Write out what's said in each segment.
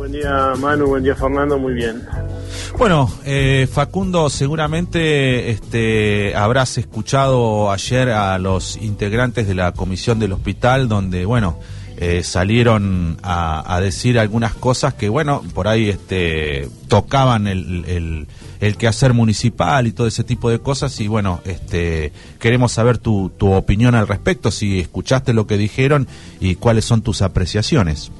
Buen día Manu, buen día Fernando, muy bien. Bueno, eh, Facundo, seguramente este, habrás escuchado ayer a los integrantes de la comisión del hospital donde, bueno, eh, salieron a, decir algunas cosas que, bueno, por ahí este, tocaban el, el, el, quehacer municipal y todo ese tipo de cosas. Y bueno, este, queremos saber tu, tu opinión al respecto, si escuchaste lo que dijeron y cuáles son tus apreciaciones.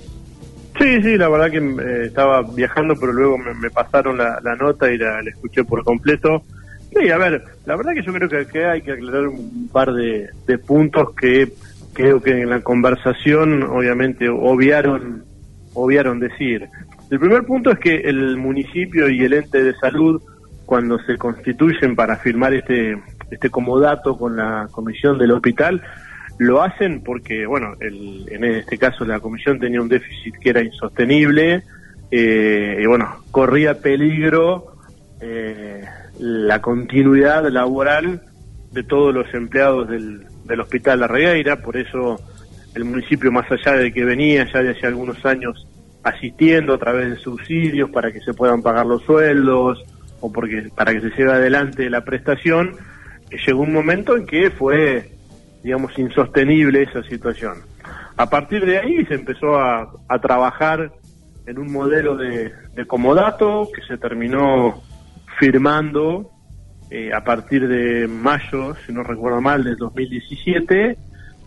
Sí, sí, la verdad que eh, estaba viajando, pero luego me, pasaron la, nota y la, escuché por completo. Sí, a ver, la verdad que yo creo que, hay que aclarar un par de, de puntos que creo que en la conversación obviamente obviaron, obviaron decir. El primer punto es que el municipio y el ente de salud, cuando se constituyen para firmar este, este comodato con la comisión del hospital, lo hacen porque, bueno, el, en este caso la comisión tenía un déficit que era insostenible eh, y, bueno, corría peligro eh, la continuidad laboral de todos los empleados del, del Hospital La Regueira, por eso el municipio, más allá de que venía ya de hace algunos años asistiendo a través de subsidios para que se puedan pagar los sueldos o porque para que se lleve adelante la prestación, llegó un momento en que fue, digamos, insostenible esa situación. A partir de ahí se empezó a, trabajar en un modelo de, de comodato que se terminó firmando eh, a partir de mayo, si no recuerdo mal, del 2017,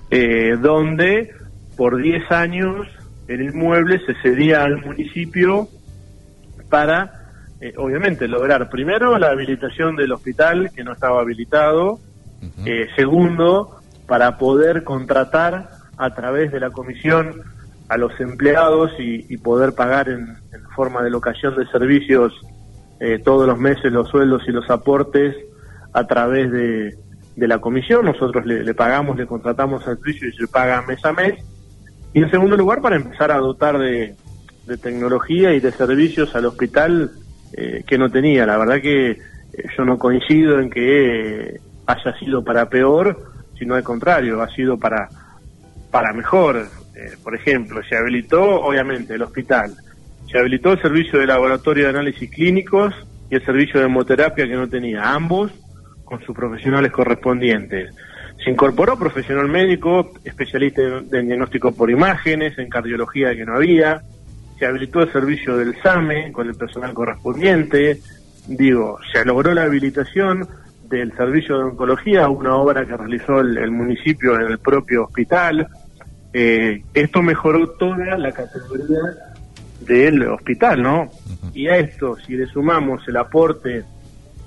eh, donde por 10 años el inmueble se cedía al municipio para, eh, obviamente, lograr primero la habilitación del hospital, que no estaba habilitado, segundo, para poder contratar a través de la comisión a los empleados y, poder pagar en, forma de locación de servicios eh, todos los meses los sueldos y los aportes a través de, la comisión. Nosotros le, pagamos, le contratamos al servicio y se paga mes a mes. Y en segundo lugar, para empezar a dotar de, tecnología y de servicios al hospital eh, que no tenía. La verdad que eh, yo no coincido en que haya sido para peor, sino al contrario, ha sido para, para mejor. por ejemplo, se habilitó, obviamente, el hospital se habilitó el servicio de laboratorio de análisis clínicos y el servicio de hemoterapia que no tenía, ambos con sus profesionales correspondientes. Se incorporó profesional médico, especialista en diagnóstico por imágenes, en cardiología que no había. Se habilitó el servicio del SAME con el personal correspondiente. Digo, se logró la habilitación del servicio de oncología, una obra que realizó el, municipio en el propio hospital. Eh, esto mejoró toda la categoría del hospital, ¿no? Y a esto, si le sumamos el aporte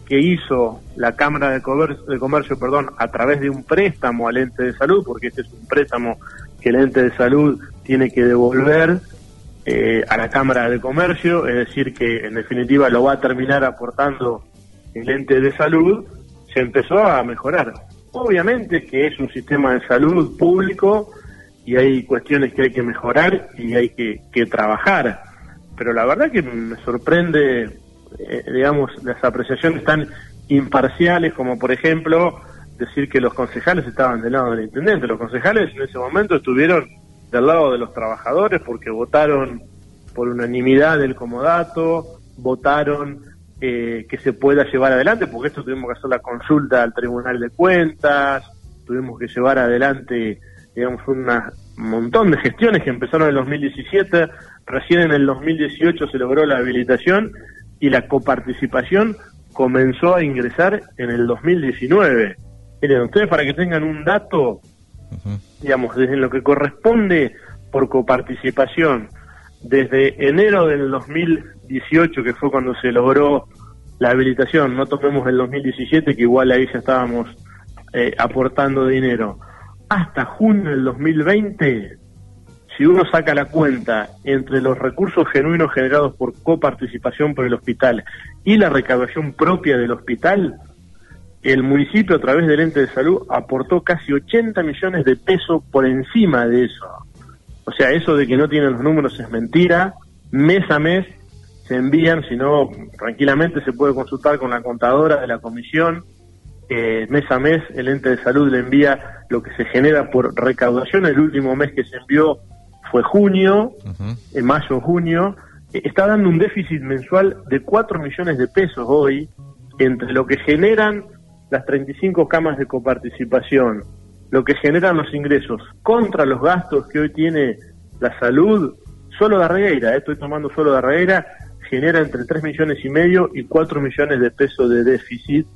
que hizo la Cámara de Comercio, de Comercio perdón, a través de un préstamo al ente de salud, porque este es un préstamo que el ente de salud tiene que devolver eh, a la Cámara de Comercio, es decir, que en definitiva lo va a terminar aportando el ente de salud, se empezó a mejorar. Obviamente que es un sistema de salud público y hay cuestiones que hay que mejorar y hay que, trabajar pero la verdad que me sorprende, eh, digamos, las apreciaciones tan imparciales como por ejemplo decir que los concejales estaban del lado del intendente. Los concejales en ese momento estuvieron del lado de los trabajadores porque votaron por unanimidad el comodato, votaron eh, que se pueda llevar adelante, porque esto tuvimos que hacer la consulta al Tribunal de Cuentas, tuvimos que llevar adelante, digamos, un montón de gestiones que empezaron en el 2017 Recién en el 2018 se logró la habilitación y la coparticipación comenzó a ingresar en el 2019. Miren, ustedes para que tengan un dato, digamos, desde lo que corresponde por coparticipación, desde enero del 2018, que fue cuando se logró la habilitación, no tomemos el 2017, que igual ahí ya estábamos eh, aportando dinero, hasta junio del 2020 si uno saca la cuenta entre los recursos genuinos generados por coparticipación por el hospital y la recaudación propia del hospital, el municipio a través del ente de salud aportó casi 80 millones de pesos por encima de eso. O sea, eso de que no tienen los números es mentira. Mes a mes se envían, si no, tranquilamente se puede consultar con la contadora de la comisión. Eh, mes a mes el ente de salud le envía lo que se genera por recaudación. El último mes que se envió fue junio, en mayo, junio, está dando un déficit mensual de 4 millones de pesos hoy entre lo que generan las 35 camas de coparticipación, lo que generan los ingresos contra los gastos que hoy tiene la salud, solo de Regueira, eh, estoy tomando solo de Regueira, genera entre 3 millones y medio y 4 millones de pesos de déficit.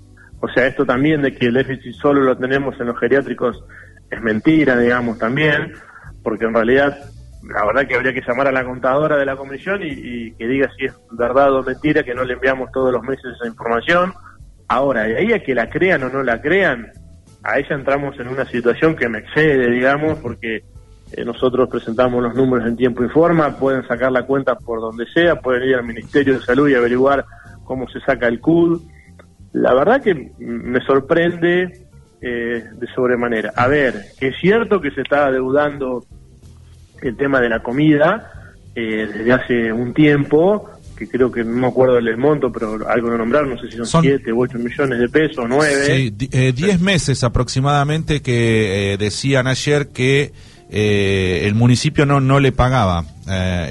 O sea, esto también de que el déficit solo lo tenemos en los geriátricos es mentira, digamos, también, porque en realidad la verdad que habría que llamar a la contadora de la comisión y, que diga si es verdad o mentira que no le enviamos todos los meses esa información. Ahora, de ahí a que la crean o no la crean, a ella entramos en una situación que me excede, digamos, porque eh, nosotros presentamos los números en tiempo y forma, pueden sacar la cuenta por donde sea, pueden ir al Ministerio de Salud y averiguar cómo se saca el CUD. La verdad que me sorprende eh, de sobremanera. A ver, que es cierto que se está adeudando el tema de la comida eh, desde hace un tiempo, que creo que no me acuerdo del monto, pero algo de nombrar, no sé si son 7 u 8 millones de pesos, 9. Sí, 10 eh, meses aproximadamente que eh, decían ayer que el municipio no no le pagaba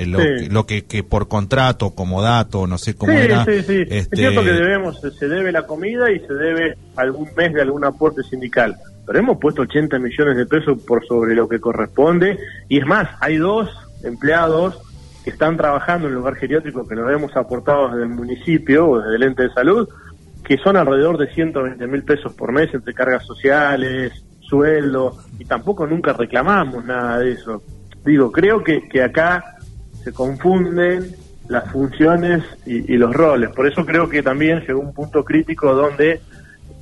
lo, que, que, por contrato, como dato, no sé cómo era. Sí, sí, Es este cierto que debemos, se debe la comida y se debe algún mes de algún aporte sindical pero hemos puesto 80 millones de pesos por sobre lo que corresponde y es más, hay dos empleados están trabajando en el lugar geriátrico que nos hemos aportado desde el municipio o desde el ente de salud, que son alrededor de 120 mil pesos por mes entre cargas sociales, sueldo, y tampoco nunca reclamamos nada de eso. Digo, creo que, que acá se confunden las funciones y, y los roles. Por eso creo que también llegó un punto crítico donde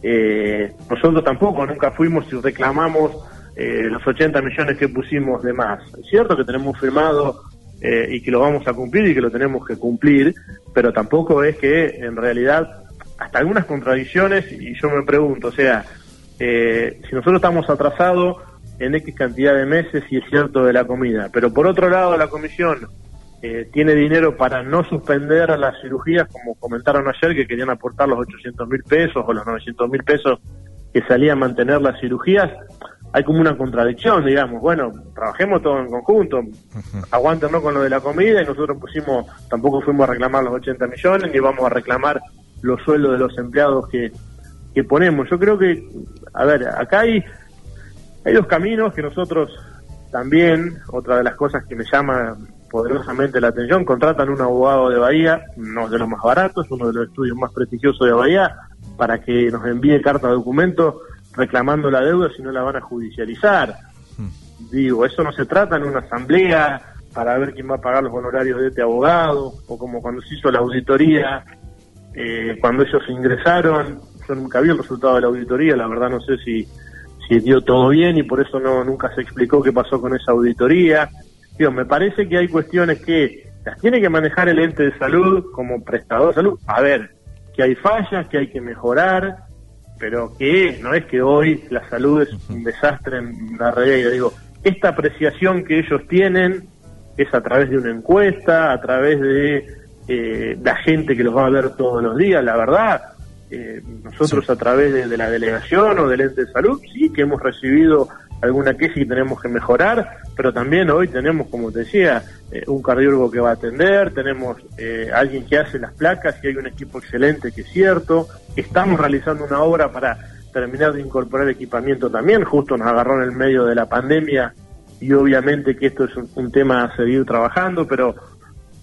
eh, nosotros tampoco nunca fuimos y reclamamos eh, los 80 millones que pusimos de más. Es cierto que tenemos firmado eh, y que lo vamos a cumplir y que lo tenemos que cumplir, pero tampoco es que en realidad hasta algunas contradicciones y yo me pregunto, o sea, eh, si nosotros estamos atrasados en X cantidad de meses y es cierto de la comida, pero por otro lado la comisión eh, tiene dinero para no suspender las cirugías, como comentaron ayer, que querían aportar los 800 mil pesos o los 900 mil pesos que salían a mantener las cirugías, hay como una contradicción, digamos, bueno, trabajemos todos en conjunto, aguántenos con lo de la comida y nosotros pusimos, tampoco fuimos a reclamar los 80 millones, ni vamos a reclamar los sueldos de los empleados que, que ponemos. Yo creo que, a ver, acá hay, hay dos caminos que nosotros también, otra de las cosas que me llama poderosamente la atención, contratan un abogado de Bahía, uno de los más baratos, uno de los estudios más prestigiosos de Bahía, para que nos envíe carta de documento reclamando la deuda si no la van a judicializar. Digo, eso no se trata en una asamblea para ver quién va a pagar los honorarios de este abogado, o como cuando se hizo la auditoría, eh, cuando ellos ingresaron, yo nunca vi el resultado de la auditoría, la verdad no sé si, si dio todo bien y por eso no nunca se explicó qué pasó con esa auditoría me parece que hay cuestiones que las tiene que manejar el ente de salud como prestador de salud. A ver, que hay fallas, que hay que mejorar, pero que no es que hoy la salud es un desastre en la realidad. Digo, esta apreciación que ellos tienen es a través de una encuesta, a través de eh, la gente que los va a ver todos los días, la verdad. Eh, nosotros a través de, de, la delegación o del ente de salud, sí que hemos recibido alguna queja que tenemos que mejorar, pero también hoy tenemos, como te decía, eh, un cardiólogo que va a atender, tenemos eh, alguien que hace las placas y hay un equipo excelente que es cierto, estamos realizando una obra para terminar de incorporar equipamiento también, justo nos agarró en el medio de la pandemia y obviamente que esto es un, tema a seguir trabajando, pero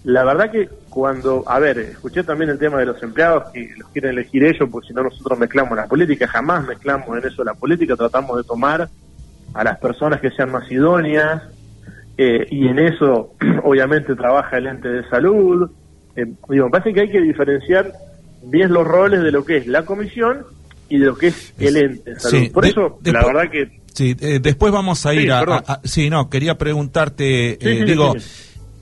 la verdad que cuando, a ver, escuché también el tema de los empleados que los quieren elegir ellos, porque si no nosotros mezclamos la política, jamás mezclamos en eso la política, tratamos de tomar a las personas que sean más idóneas, eh, y en eso obviamente trabaja el ente de salud. Eh, digo, me parece que hay que diferenciar bien los roles de lo que es la comisión y de lo que es el ente de salud. Por eso, la verdad que... Sí, eh, después vamos a ir a, Sí, no, quería preguntarte, digo...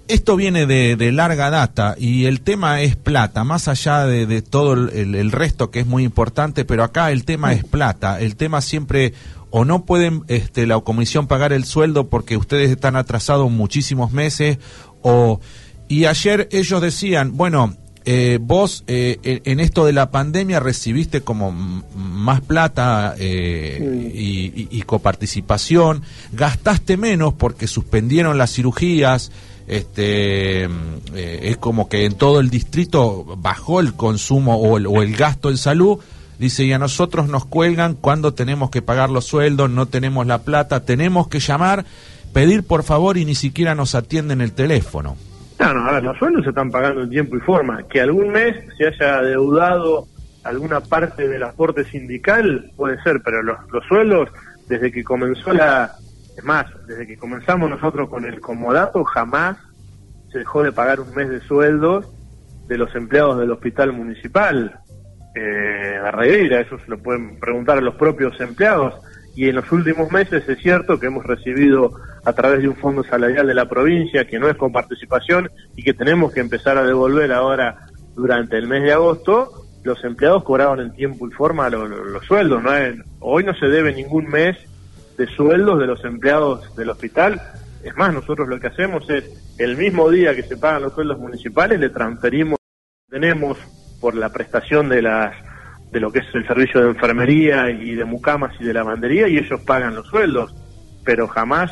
Esto viene de, larga data y el tema es plata, más allá de, todo el, el, resto que es muy importante, pero acá el tema es plata. El tema siempre o no pueden este, la comisión pagar el sueldo porque ustedes están atrasados muchísimos meses o y ayer ellos decían bueno eh, vos eh, en esto de la pandemia recibiste como más plata eh, y, y, coparticipación, gastaste menos porque suspendieron las cirugías este, eh, es como que en todo el distrito bajó el consumo o el, o el gasto en salud. Dice, y a nosotros nos cuelgan cuando tenemos que pagar los sueldos, no tenemos la plata, tenemos que llamar, pedir por favor y ni siquiera nos atienden el teléfono. No, no, a ver, los sueldos se están pagando en tiempo y forma. Que algún mes se haya deudado alguna parte del aporte sindical, puede ser, pero los, los sueldos, desde que comenzó la... Es más, desde que comenzamos nosotros con el comodato, jamás se dejó de pagar un mes de sueldos de los empleados del hospital municipal. Eh, Regueira, eso se lo pueden preguntar a los propios empleados. Y en los últimos meses es cierto que hemos recibido a través de un fondo salarial de la provincia, que no es con participación y que tenemos que empezar a devolver ahora durante el mes de agosto, los empleados cobraron en tiempo y forma los, sueldos. ¿no? Hoy no se debe ningún mes de sueldos de los empleados del hospital. Es más, nosotros lo que hacemos es, el mismo día que se pagan los sueldos municipales, le transferimos, tenemos por la prestación de las de lo que es el servicio de enfermería y de mucamas y de lavandería y ellos pagan los sueldos, pero jamás,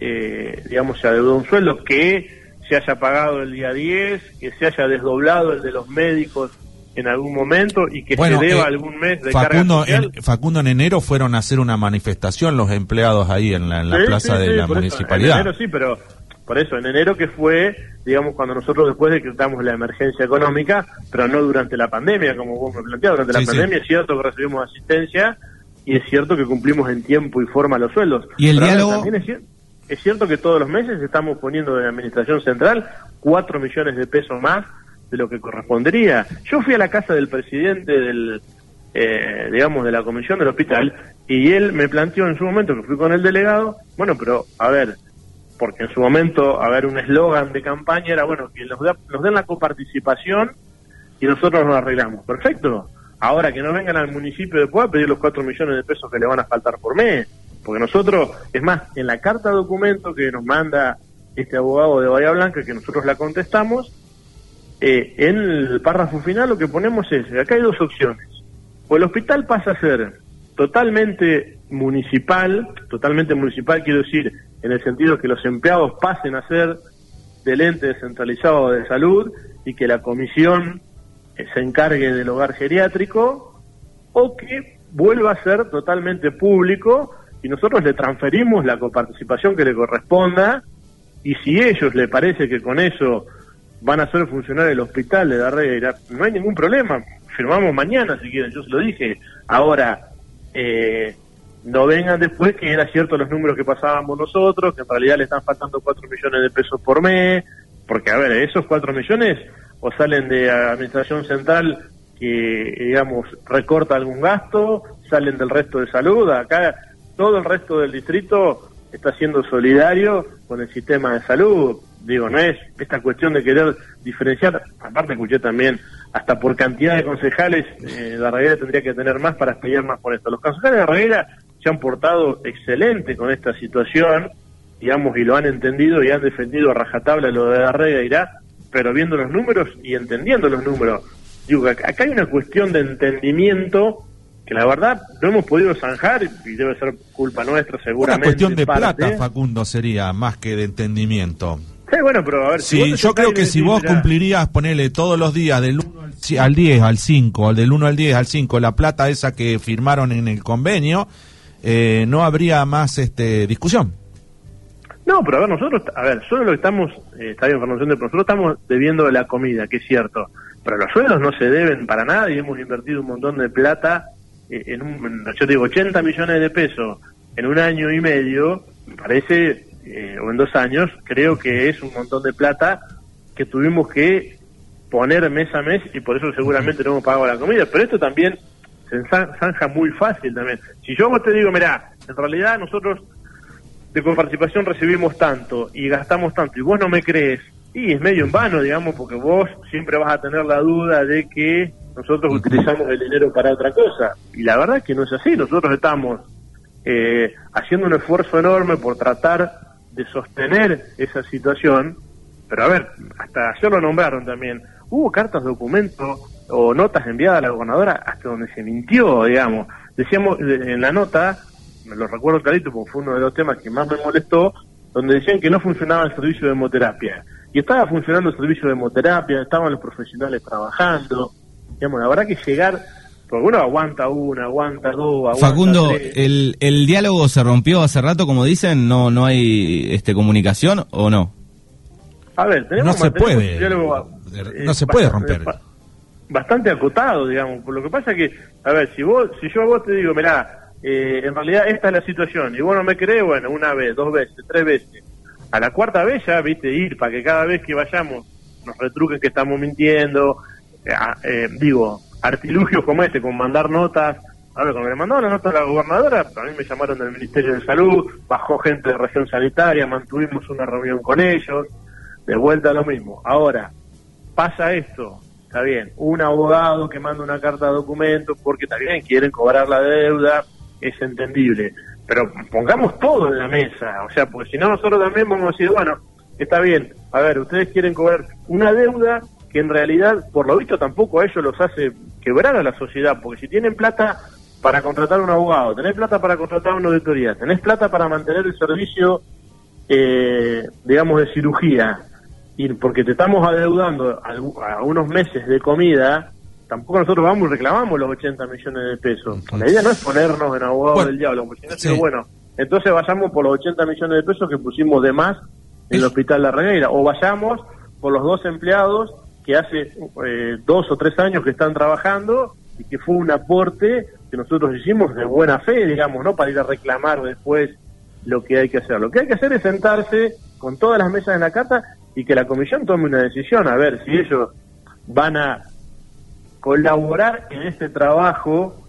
eh, digamos, se adeudó un sueldo que se haya pagado el día 10, que se haya desdoblado el de los médicos en algún momento y que se deba eh, algún mes de Facundo, En, Facundo, en enero fueron a hacer una manifestación los empleados ahí en la, plaza de la municipalidad. en enero sí, pero por eso, en enero que fue, digamos, cuando nosotros después decretamos la emergencia económica, pero no durante la pandemia, como vos me planteabas, durante la pandemia es cierto que recibimos asistencia y es cierto que cumplimos en tiempo y forma los sueldos. ¿Y el diálogo? es, cierto que todos los meses estamos poniendo de la Administración Central cuatro millones de pesos más de lo que correspondería. Yo fui a la casa del presidente del, eh, digamos, de la comisión del hospital y él me planteó en su momento que fui con el delegado, bueno, pero a ver, porque en su momento, a ver, un eslogan de campaña era, bueno, que nos, nos den la coparticipación y nosotros nos arreglamos. Perfecto. Ahora que no vengan al municipio después a pedir los cuatro millones de pesos que le van a faltar por mes. Porque nosotros, es más, en la carta de documento que nos manda este abogado de Bahía Blanca, que nosotros la contestamos, eh, en el párrafo final lo que ponemos es, acá hay dos opciones. O el hospital pasa a ser totalmente municipal, totalmente municipal quiero decir, en el sentido que los empleados pasen a ser del ente descentralizado de salud y que la comisión eh, se encargue del hogar geriátrico, o que vuelva a ser totalmente público y nosotros le transferimos la coparticipación que le corresponda y si ellos le parece que con eso van a hacer funcionar el hospital de Darreira, no hay ningún problema, firmamos mañana si quieren, yo se lo dije. Ahora, eh, no vengan después que era cierto los números que pasábamos nosotros, que en realidad le están faltando 4 millones de pesos por mes, porque a ver, esos 4 millones o salen de administración central que, digamos, recorta algún gasto, salen del resto de salud, acá todo el resto del distrito está siendo solidario con el sistema de salud. Digo, no es esta cuestión de querer diferenciar, aparte escuché también, hasta por cantidad de concejales, eh, la Reguera tendría que tener más para pelear más por esto. Los concejales de Reguera se han portado excelente con esta situación, digamos, y lo han entendido y han defendido a rajatabla lo de la irá, pero viendo los números y entendiendo los números. Digo, acá hay una cuestión de entendimiento que la verdad no hemos podido zanjar y debe ser culpa nuestra seguramente. Una cuestión de plata, Facundo, sería más que de entendimiento. Sí, bueno, pero a ver. Si yo creo que si vos cumplirías, ponerle todos los días del 1 al 10, al 5, del 1 al 10, al 5, la plata esa que firmaron en el convenio, eh, no habría más este discusión. No, pero a ver, nosotros, a ver, solo lo que estamos, eh, está bien, nosotros estamos debiendo la comida, que es cierto, pero los sueldos no se deben para nada y hemos invertido un montón de plata eh, en un, yo digo, 80 millones de pesos en un año y medio, me parece, eh, o en dos años, creo que es un montón de plata que tuvimos que poner mes a mes y por eso seguramente no hemos pagado la comida. Pero esto también se zanja muy fácil también. Si yo vos te digo, mira, en realidad nosotros de coparticipación recibimos tanto y gastamos tanto y vos no me crees, y es medio en vano, digamos, porque vos siempre vas a tener la duda de que nosotros utilizamos el dinero para otra cosa. Y la verdad es que no es así, nosotros estamos eh, haciendo un esfuerzo enorme por tratar de sostener esa situación, pero a ver, hasta ayer lo nombraron también, hubo cartas, documentos o notas enviadas a la gobernadora hasta donde se mintió, digamos. Decíamos en la nota, me lo recuerdo clarito porque fue uno de los temas que más me molestó, donde decían que no funcionaba el servicio de hemoterapia. Y estaba funcionando el servicio de hemoterapia, estaban los profesionales trabajando. Digamos, la verdad que llegar, porque uno aguanta una, aguanta dos, aguanta Facundo, tres. el, el diálogo se rompió hace rato, como dicen, no no hay este comunicación o no. A ver, tenemos No se puede, un diálogo, no se puede romper. ba- Bastante acotado, digamos. Por lo que pasa que, a ver, si vos, si yo a vos te digo, mirá, eh, en realidad esta es la situación, y vos no me crees, bueno, una vez, dos veces, tres veces. A la cuarta vez ya, viste, ir para que cada vez que vayamos nos retruquen que estamos mintiendo, eh, a- eh, digo, artilugios como este, con mandar notas. A ver, cuando le mandaron la nota a la gobernadora, a mí me llamaron del Ministerio de Salud, bajó gente de región sanitaria, mantuvimos una reunión con ellos, de vuelta a lo mismo. Ahora, pasa esto, está bien, un abogado que manda una carta de documento porque también quieren cobrar la deuda, es entendible, pero pongamos todo en la mesa, o sea, porque si no nosotros también vamos a decir, bueno, está bien, a ver, ustedes quieren cobrar una deuda que en realidad, por lo visto, tampoco a ellos los hace quebrar a la sociedad, porque si tienen plata para contratar un abogado, tenés plata para contratar una auditoría, tenés plata para mantener el servicio, eh, digamos, de cirugía, y porque te estamos adeudando a, a unos meses de comida, tampoco nosotros vamos y reclamamos los 80 millones de pesos. La idea no es ponernos en abogado Bueno, del diablo, porque si no, sí. digo, bueno, entonces vayamos por los 80 millones de pesos que pusimos de más en el Es- hospital La Regueira, o vayamos por los dos empleados que hace eh, dos o tres años que están trabajando y que fue un aporte que nosotros hicimos de buena fe, digamos, no para ir a reclamar después lo que hay que hacer. Lo que hay que hacer es sentarse con todas las mesas en la carta y que la comisión tome una decisión, a ver si ellos van a colaborar en este trabajo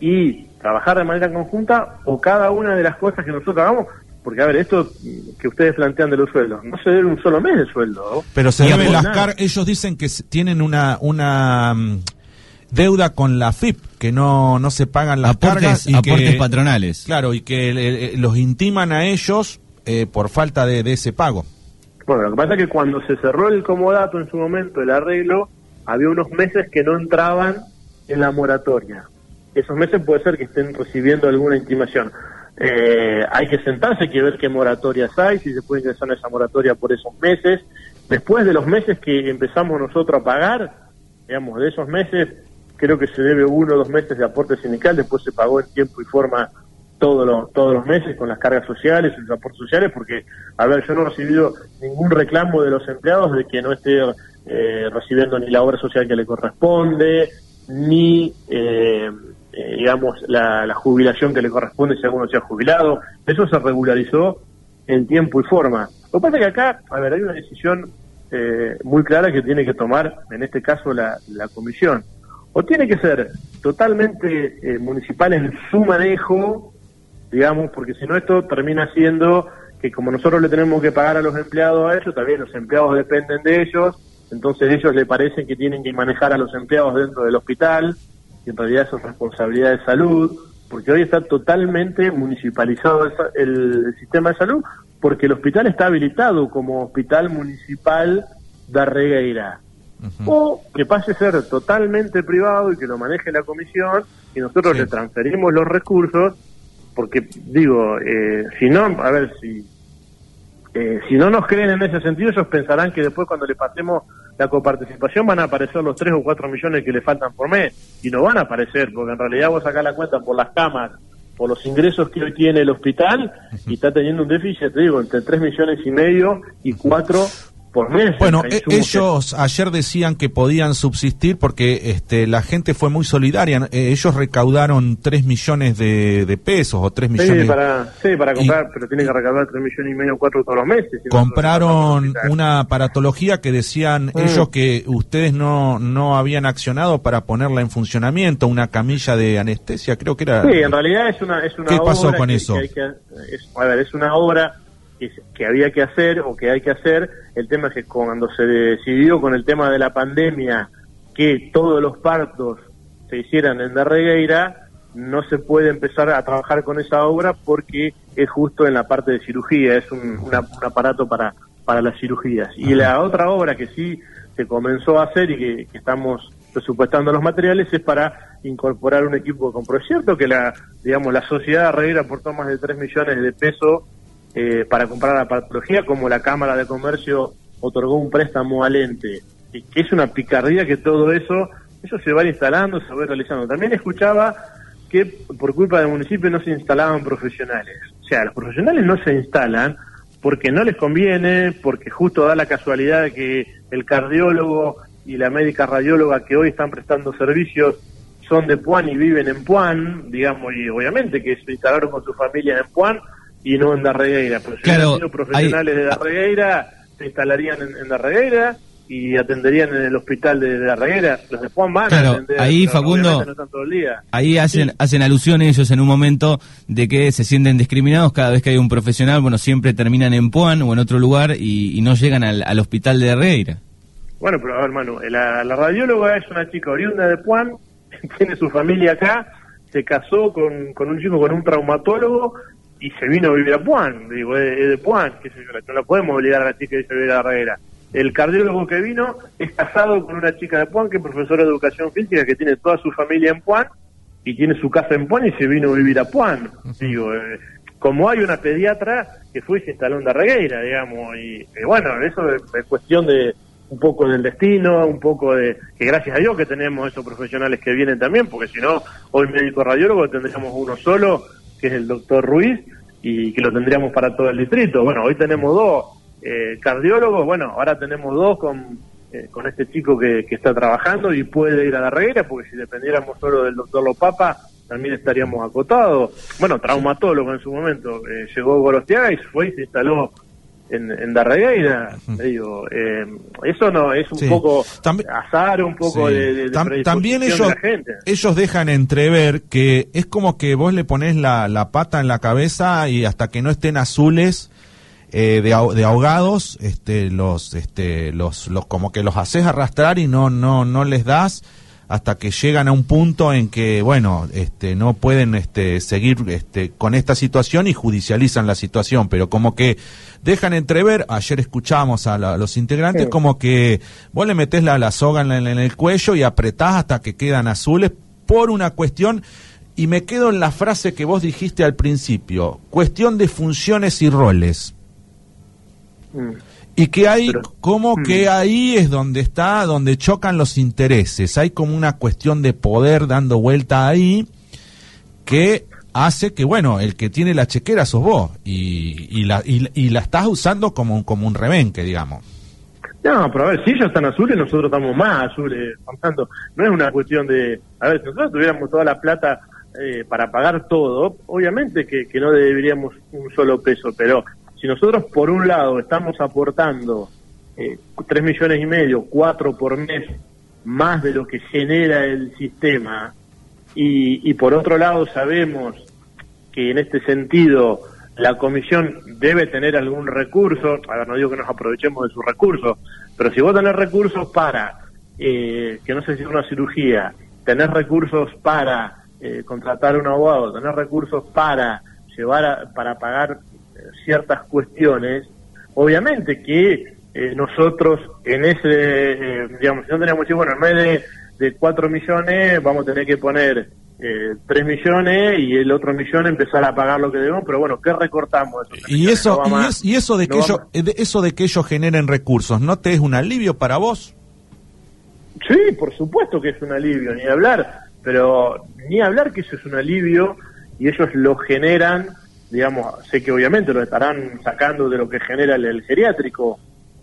y trabajar de manera conjunta o cada una de las cosas que nosotros hagamos, porque a ver, esto que ustedes plantean de los sueldos, no se debe un solo mes de sueldo. Pero se deben las car ellos dicen que se- tienen una una mm, deuda con la FIP, que no no se pagan las cargas Aportes, y aportes que, patronales. Claro, y que eh, eh, los intiman a ellos eh, por falta de, de ese pago. Bueno, lo que pasa es que cuando se cerró el comodato en su momento, el arreglo, había unos meses que no entraban en la moratoria. Esos meses puede ser que estén recibiendo alguna intimación. Eh, hay que sentarse, hay que ver qué moratorias hay, si se puede ingresar en esa moratoria por esos meses. Después de los meses que empezamos nosotros a pagar, digamos, de esos meses, creo que se debe uno o dos meses de aporte sindical, después se pagó en tiempo y forma todos los, todos los meses con las cargas sociales los aportes sociales, porque, a ver, yo no he recibido ningún reclamo de los empleados de que no esté eh, recibiendo ni la obra social que le corresponde, ni, eh, eh, digamos, la, la jubilación que le corresponde si alguno se ha jubilado. Eso se regularizó en tiempo y forma. Lo que pasa es que acá, a ver, hay una decisión eh, muy clara que tiene que tomar, en este caso, la, la comisión. O tiene que ser totalmente eh, municipal en su manejo, digamos, porque si no esto termina siendo que como nosotros le tenemos que pagar a los empleados a ellos, también los empleados dependen de ellos, entonces ellos le parecen que tienen que manejar a los empleados dentro del hospital, y en realidad eso es responsabilidad de salud, porque hoy está totalmente municipalizado el, el- el sistema de salud, porque el hospital está habilitado como hospital municipal de Regueira. O que pase a ser totalmente privado y que lo maneje la comisión y nosotros Sí. le transferimos los recursos, porque digo, eh, si no, a ver, si eh, si no nos creen en ese sentido, ellos pensarán que después cuando le pasemos la coparticipación van a aparecer los 3 o 4 millones que le faltan por mes. Y no van a aparecer, porque en realidad vos sacás la cuenta por las camas, por los ingresos que hoy tiene el hospital, y está teniendo un déficit, te digo, entre 3 millones y medio y 4 por mes. Bueno, e- insumos que- ellos ayer decían que podían subsistir porque este, la gente fue muy solidaria. Eh, ellos recaudaron 3 millones de, de pesos o 3 millones. Sí, para, sí, para comprar, pero tienen que recaudar 3 millones y medio, 4 todos los meses. si Compraron no, una aparatología que decían Mm. ellos que ustedes no, no habían accionado para ponerla en funcionamiento, una camilla de anestesia, creo que era. Sí, en realidad es una, es una ¿Qué pasó obra con que- eso? que a ver, es una obra que, que había que hacer o que hay que hacer. El tema es que cuando se decidió con el tema de la pandemia que todos los partos se hicieran en Darregueira, no se puede empezar a trabajar con esa obra porque es justo en la parte de cirugía, es un, una- un aparato para, para las cirugías. Y la otra obra que sí se comenzó a hacer y que, que estamos presupuestando los materiales es para incorporar un equipo con proyecto que la digamos la sociedad Herrera aportó más de 3 millones de pesos eh, para comprar la patología, como la Cámara de Comercio otorgó un préstamo al ente, y que es una picardía que todo eso, eso se va instalando, se va realizando. También escuchaba que por culpa del municipio no se instalaban profesionales. O sea, los profesionales no se instalan porque no les conviene, porque justo da la casualidad de que el cardiólogo y la médica radióloga que hoy están prestando servicios son de Puan y viven en Puan, digamos, y obviamente que se instalaron con su familia en Puan y no en Darregueira. Pero si claro, los profesionales de Darregueira se instalarían en, en Darregueira y atenderían en el hospital de, de Darreguera. Los de Juan van Claro, a atender, ahí, Facundo, no todo el día. Ahí hacen, Sí. hacen alusión ellos en un momento de que se sienten discriminados cada vez que hay un profesional, bueno, siempre terminan en Puan o en otro lugar y, y no llegan al, al hospital de Herrera. Bueno, pero a ver, Manu, la, la radióloga es una chica oriunda de Puan, tiene su familia acá, se casó con, con un chico, con un traumatólogo y se vino a vivir a Puan. Digo, es, es de Puan, qué sé yo, no la podemos obligar a la chica irse a vivir a Herrera. El cardiólogo que vino es casado con una chica de Puan que es profesora de educación física que tiene toda su familia en Puan y tiene su casa en Puan y se vino a vivir a Puan. Digo, eh, como hay una pediatra que fue y se instaló en Darregueira, digamos, y eh, bueno, eso es, es cuestión de un poco del destino, un poco de que gracias a Dios que tenemos esos profesionales que vienen también, porque si no, hoy médico radiólogo tendríamos uno solo, que es el doctor Ruiz, y que lo tendríamos para todo el distrito. Bueno, hoy tenemos dos eh, cardiólogos, bueno, ahora tenemos dos con, eh, con este chico que, que está trabajando y puede ir a la reguera, porque si dependiéramos solo del doctor Lopapa, también estaríamos acotados. Bueno, traumatólogo en su momento, eh, llegó Gorostiaga y fue y se instaló en, en Darregueira, digo, eh, eso no es un Sí. poco azar, un poco Sí. de, de- de Tam- también ellos, de la gente. ellos dejan entrever que es como que vos le pones la, la pata en la cabeza y hasta que no estén azules eh, de, de ahogados, este, los, este, los, los, como que los haces arrastrar y no, no, no les das hasta que llegan a un punto en que, bueno, este, no pueden este, seguir este, con esta situación y judicializan la situación, pero como que dejan entrever, ayer escuchamos a, la- a los integrantes, Sí. como que vos le metés la, la soga en, en el cuello y apretás hasta que quedan azules por una cuestión, y me quedo en la frase que vos dijiste al principio, cuestión de funciones y roles. Mm. Y que hay, Pero- como Mm. que ahí es donde está, donde chocan los intereses. Hay como una cuestión de poder dando vuelta ahí que hace que, bueno, el que tiene la chequera sos vos y, y, la, y, y la estás usando como, un- como un rebenque, digamos. No, pero a ver, si ellos están azules, nosotros estamos más azules, Santos. No es una cuestión de, a ver, si nosotros tuviéramos toda la plata eh, para pagar todo, obviamente que, que no deberíamos un solo peso, pero si nosotros por un lado estamos aportando eh, tres millones y medio, cuatro por mes, más de lo que genera el sistema, y, y por otro lado sabemos que en este sentido la comisión debe tener algún recurso, a ver, no digo que nos aprovechemos de sus recursos, pero si vos tenés recursos para, eh, que no sé si es una cirugía, tenés recursos para eh, contratar un abogado, tenés recursos para llevar a- para pagar ciertas cuestiones, obviamente que eh, nosotros en ese, eh, digamos, si no tenemos que bueno, en vez de, de 4 millones, vamos a tener que poner eh, 3 millones y el otro millón empezar a pagar lo que debemos, pero bueno, ¿qué recortamos? esos Y millones? eso, No y, es- y eso de que No ellos, de- eso de que ellos generen recursos, ¿no te es un alivio para vos? Sí, por supuesto que es un alivio, ni hablar, pero ni hablar que eso es un alivio y ellos lo generan, digamos, sé que obviamente lo estarán sacando de lo que genera el, el geriátrico,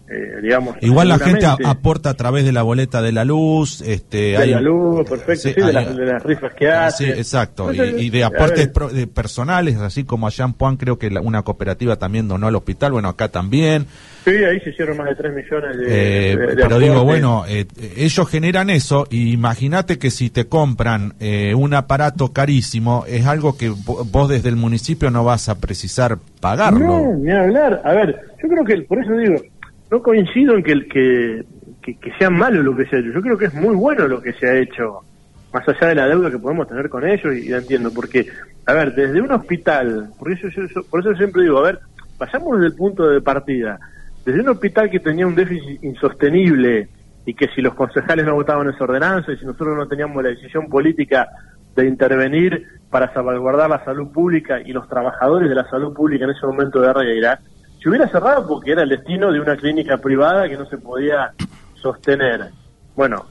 eh, digamos. Igual la gente aporta a través de la boleta de la luz, este, de hay- la luz, perfecto, Sí, sí, de, hay- las, de las rifas que Sí, hace. exacto. Y, Entonces, y de a aportes pro- de personales, así como allá en Puan creo que la- una cooperativa también donó al hospital, bueno, acá también. Sí, ahí se hicieron más de 3 millones de, Eh, de- de pero digo, bueno, eh, ellos generan eso y imagínate que si te compran eh, un aparato carísimo, es algo que vo- vos desde el municipio no vas a precisar pagarlo. No, ni hablar. A ver, yo creo que, por eso digo, no coincido en que, que, que, que sea malo lo que se ha hecho. Yo creo que es muy bueno lo que se ha hecho, más allá de la deuda que podemos tener con ellos, y, la entiendo, porque, a ver, desde un hospital, por eso, yo, por eso siempre digo, a ver, pasamos desde el punto de partida, desde un hospital que tenía un déficit insostenible y que si los concejales no votaban esa ordenanza y si nosotros no teníamos la decisión política de intervenir para salvaguardar la salud pública y los trabajadores de la salud pública en ese momento de Regueira, se hubiera cerrado porque era el destino de una clínica privada que no se podía sostener. Bueno,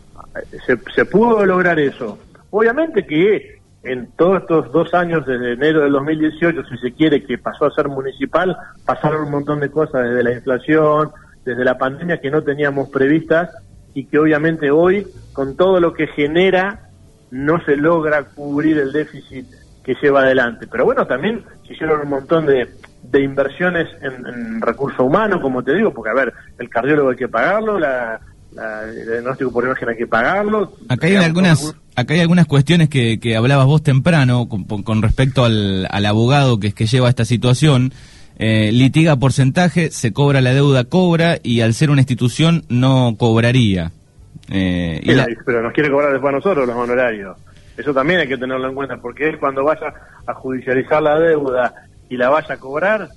se, se pudo lograr eso. Obviamente que en todos estos dos años, desde enero del 2018, si se quiere, que pasó a ser municipal, pasaron un montón de cosas, desde la inflación, desde la pandemia que no teníamos previstas y que obviamente hoy, con todo lo que genera, no se logra cubrir el déficit que lleva adelante. Pero bueno, también se hicieron un montón de, de inversiones en, en recursos humanos, como te digo, porque a ver, el cardiólogo hay que pagarlo, la, el diagnóstico por imagen hay que pagarlo. Acá hay algunas, acá hay algunas cuestiones que, que hablabas vos temprano con, con respecto al, al, abogado que, que lleva esta situación. Eh, litiga porcentaje, se cobra la deuda, cobra, y al ser una institución no cobraría. Eh, y la... Pero nos quiere cobrar después a nosotros los honorarios. Eso también hay que tenerlo en cuenta, porque él cuando vaya a judicializar la deuda y la vaya a cobrar,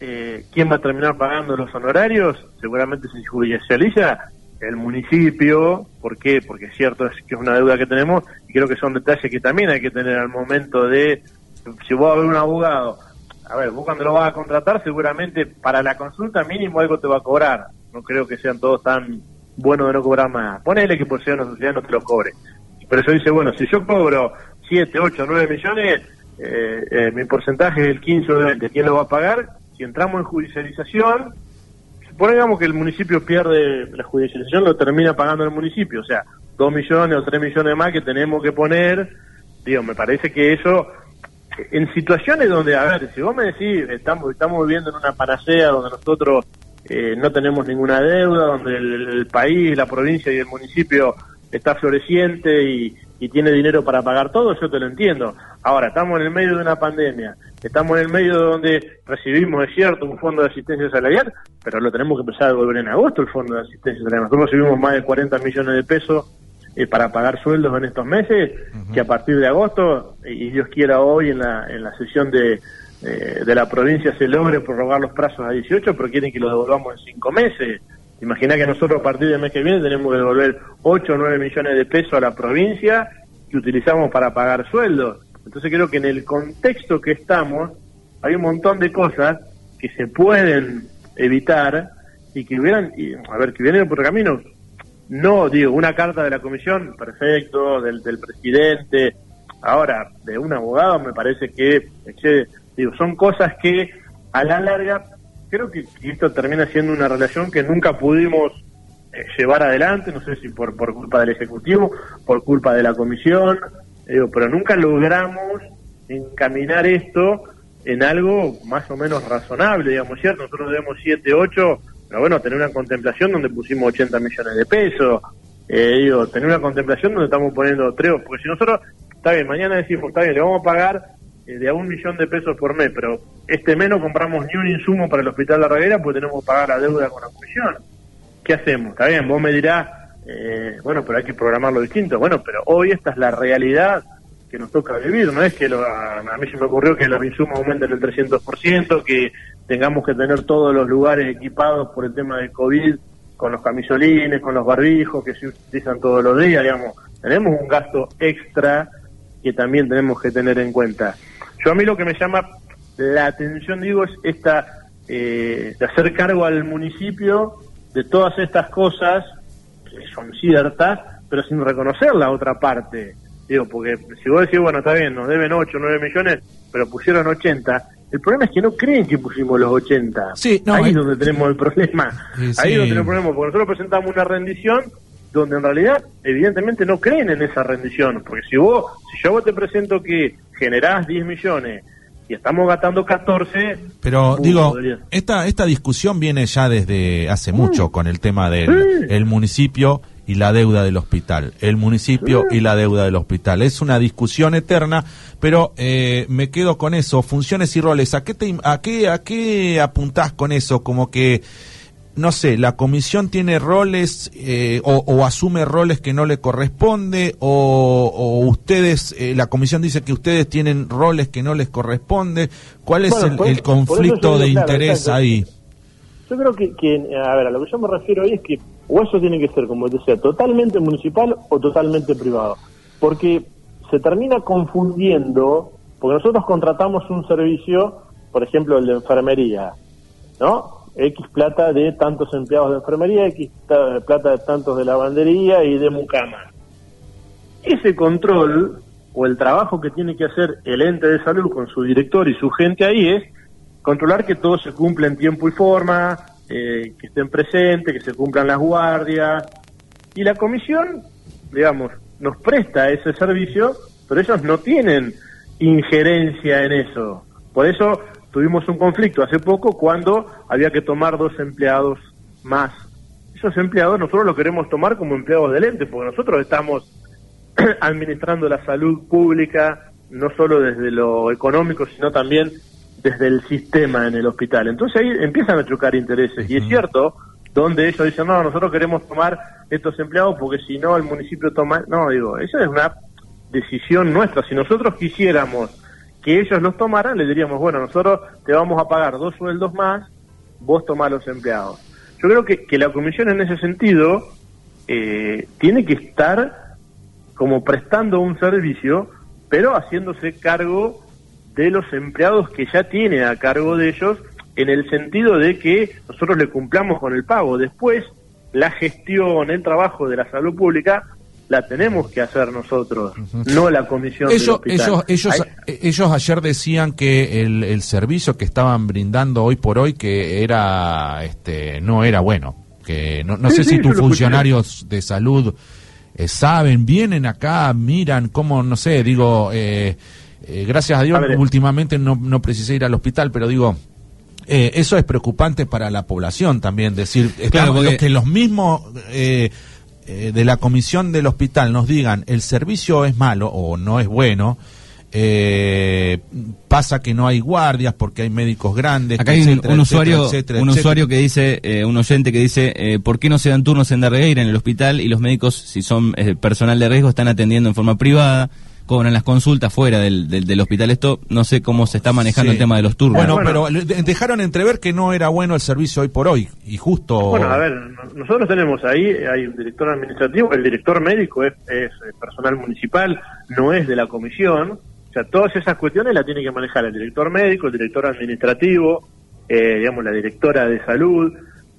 eh, ¿quién va a terminar pagando los honorarios? Seguramente si judicializa el municipio, ¿por qué? Porque es cierto es que es una deuda que tenemos y creo que son detalles que también hay que tener al momento de, si vos a ver un abogado, a ver, vos cuando lo vas a contratar seguramente para la consulta mínimo algo te va a cobrar, no creo que sean todos tan buenos de no cobrar más, ponele que por ser una sociedad no te lo cobre, pero eso dice, bueno, si yo cobro 7, 8, 9 millones, eh, eh, mi porcentaje es el 15 o el 20, ¿quién lo va a pagar? Si entramos en judicialización, supongamos que el municipio pierde la judicialización, lo termina pagando el municipio, o sea, dos millones o tres millones más que tenemos que poner, digo, me parece que eso, en situaciones donde, a ver, si vos me decís, estamos, estamos viviendo en una panacea donde nosotros eh, no tenemos ninguna deuda, donde el, el, país, la provincia y el municipio está floreciente y, y tiene dinero para pagar todo, yo te lo entiendo. Ahora, estamos en el medio de una pandemia, estamos en el medio donde recibimos, es cierto, un fondo de asistencia salarial, pero lo tenemos que empezar a devolver en agosto el fondo de asistencia salarial. Nosotros recibimos más de 40 millones de pesos eh, para pagar sueldos en estos meses, uh -huh. que a partir de agosto, y Dios quiera hoy en la, en la sesión de, eh, de la provincia se logre prorrogar los plazos a 18, pero quieren que lo devolvamos en cinco meses. Imagina que nosotros a partir del mes que viene tenemos que devolver 8 o 9 millones de pesos a la provincia que utilizamos para pagar sueldos. Entonces creo que en el contexto que estamos hay un montón de cosas que se pueden evitar y que hubieran, y, a ver, que vienen por camino. No, digo, una carta de la comisión, perfecto, del, del presidente. Ahora, de un abogado me parece que, digo, son cosas que a la larga creo que esto termina siendo una relación que nunca pudimos eh, llevar adelante, no sé si por, por culpa del Ejecutivo, por culpa de la Comisión, digo, pero nunca logramos encaminar esto en algo más o menos razonable, digamos, ¿cierto? Nosotros debemos 7, 8, pero bueno, tener una contemplación donde pusimos 80 millones de pesos, eh, digo, tener una contemplación donde estamos poniendo 3, porque si nosotros, está bien, mañana decimos, está bien, le vamos a pagar eh, de a un millón de pesos por mes, pero este mes no compramos ni un insumo para el Hospital La Reguera porque tenemos que pagar la deuda con la comisión. ¿Qué hacemos? Está bien, vos me dirás, eh, bueno, pero hay que programarlo distinto. Bueno, pero hoy esta es la realidad que nos toca vivir, no es que lo, a, a, mí se me ocurrió que los insumos aumenten el 300%, que tengamos que tener todos los lugares equipados por el tema del COVID, con los camisolines, con los barbijos que se utilizan todos los días, digamos, tenemos un gasto extra que también tenemos que tener en cuenta. Yo a mí lo que me llama la atención, digo, es esta, eh, de hacer cargo al municipio de todas estas cosas que son ciertas, pero sin reconocer la otra parte. Digo, porque si vos decís, bueno, está bien, nos deben 8, 9 millones, pero pusieron 80, el problema es que no creen que pusimos los 80. Sí, no, Ahí es eh, donde tenemos el problema. Sí, Ahí sí. es donde tenemos el problema, porque nosotros presentamos una rendición donde en realidad evidentemente no creen en esa rendición, porque si vos, si yo vos te presento que generás 10 millones y estamos gastando 14, Pero uh, digo, podría- esta, esta discusión viene ya desde hace mucho con el tema del Sí. el municipio y la deuda del hospital. El municipio y la deuda del hospital. Es una discusión eterna, pero eh, me quedo con eso. Funciones y roles. ¿A qué, te, a qué, a qué apuntás con eso? Como que, no sé, la comisión tiene roles eh, o, o asume roles que no le corresponde o, o ustedes, eh, la comisión dice que ustedes tienen roles que no les corresponde. ¿Cuál es Bueno, el, por- conflicto de claro, interés exacto. ahí? Yo creo que, que, a ver, a lo que yo me refiero ahí es que o eso tiene que ser, como decía, totalmente municipal o totalmente privado. Porque se termina confundiendo, porque nosotros contratamos un servicio, por ejemplo, el de enfermería, ¿no? X plata de tantos empleados de enfermería, X plata de tantos de lavandería y de mucama. Ese control o el trabajo que tiene que hacer el ente de salud con su director y su gente ahí es controlar que todo se cumpla en tiempo y forma, eh, que estén presentes, que se cumplan las guardias. Y la comisión, digamos, nos presta ese servicio, pero ellos no tienen injerencia en eso. Por eso tuvimos un conflicto hace poco cuando había que tomar dos empleados más. Esos empleados nosotros los queremos tomar como empleados del ente, porque nosotros estamos administrando la salud pública, no solo desde lo económico, sino también desde el sistema en el hospital. Entonces ahí empiezan a chocar intereses. Y es cierto, donde ellos dicen, no, nosotros queremos tomar estos empleados porque si no el municipio toma... No, digo, esa es una decisión nuestra. Si nosotros quisiéramos que ellos los tomaran, le diríamos, bueno, nosotros te vamos a pagar dos sueldos más, vos tomás los empleados. Yo creo que, que la comisión en ese sentido eh, tiene que estar como prestando un servicio, pero haciéndose cargo de los empleados que ya tiene a cargo de ellos, en el sentido de que nosotros le cumplamos con el pago. Después, la gestión, el trabajo de la salud pública la tenemos que hacer nosotros, no la comisión ellos, Ellos, ellos, ellos ayer decían que el, el, servicio que estaban brindando hoy por hoy que era, este, no era bueno. Que no, no sé si tus funcionarios de salud eh, saben, vienen acá, miran cómo, no sé, digo, eh, eh, gracias a Dios últimamente no, no precisé ir al hospital, pero digo, eso es preocupante para la población también, decir, claro, que los mismos de la comisión del hospital nos digan el servicio es malo o no es bueno, eh, pasa que no hay guardias porque hay médicos grandes. Acá hay un, usuario, un usuario que dice, eh, un oyente que dice, eh, ¿por qué no se dan turnos en Darregueira en el hospital y los médicos, si son eh, personal de riesgo, están atendiendo en forma privada? Cobran las consultas fuera del, del, hospital. Esto no sé cómo se está manejando el tema de los turnos. Bueno, pero dejaron entrever que no era bueno el servicio hoy por hoy y justo... Bueno, a ver, nosotros tenemos ahí, hay un director administrativo, el director médico es personal municipal, no es de la comisión, o sea, todas esas cuestiones las tiene que manejar el director médico, el director administrativo, eh, digamos, la directora de salud.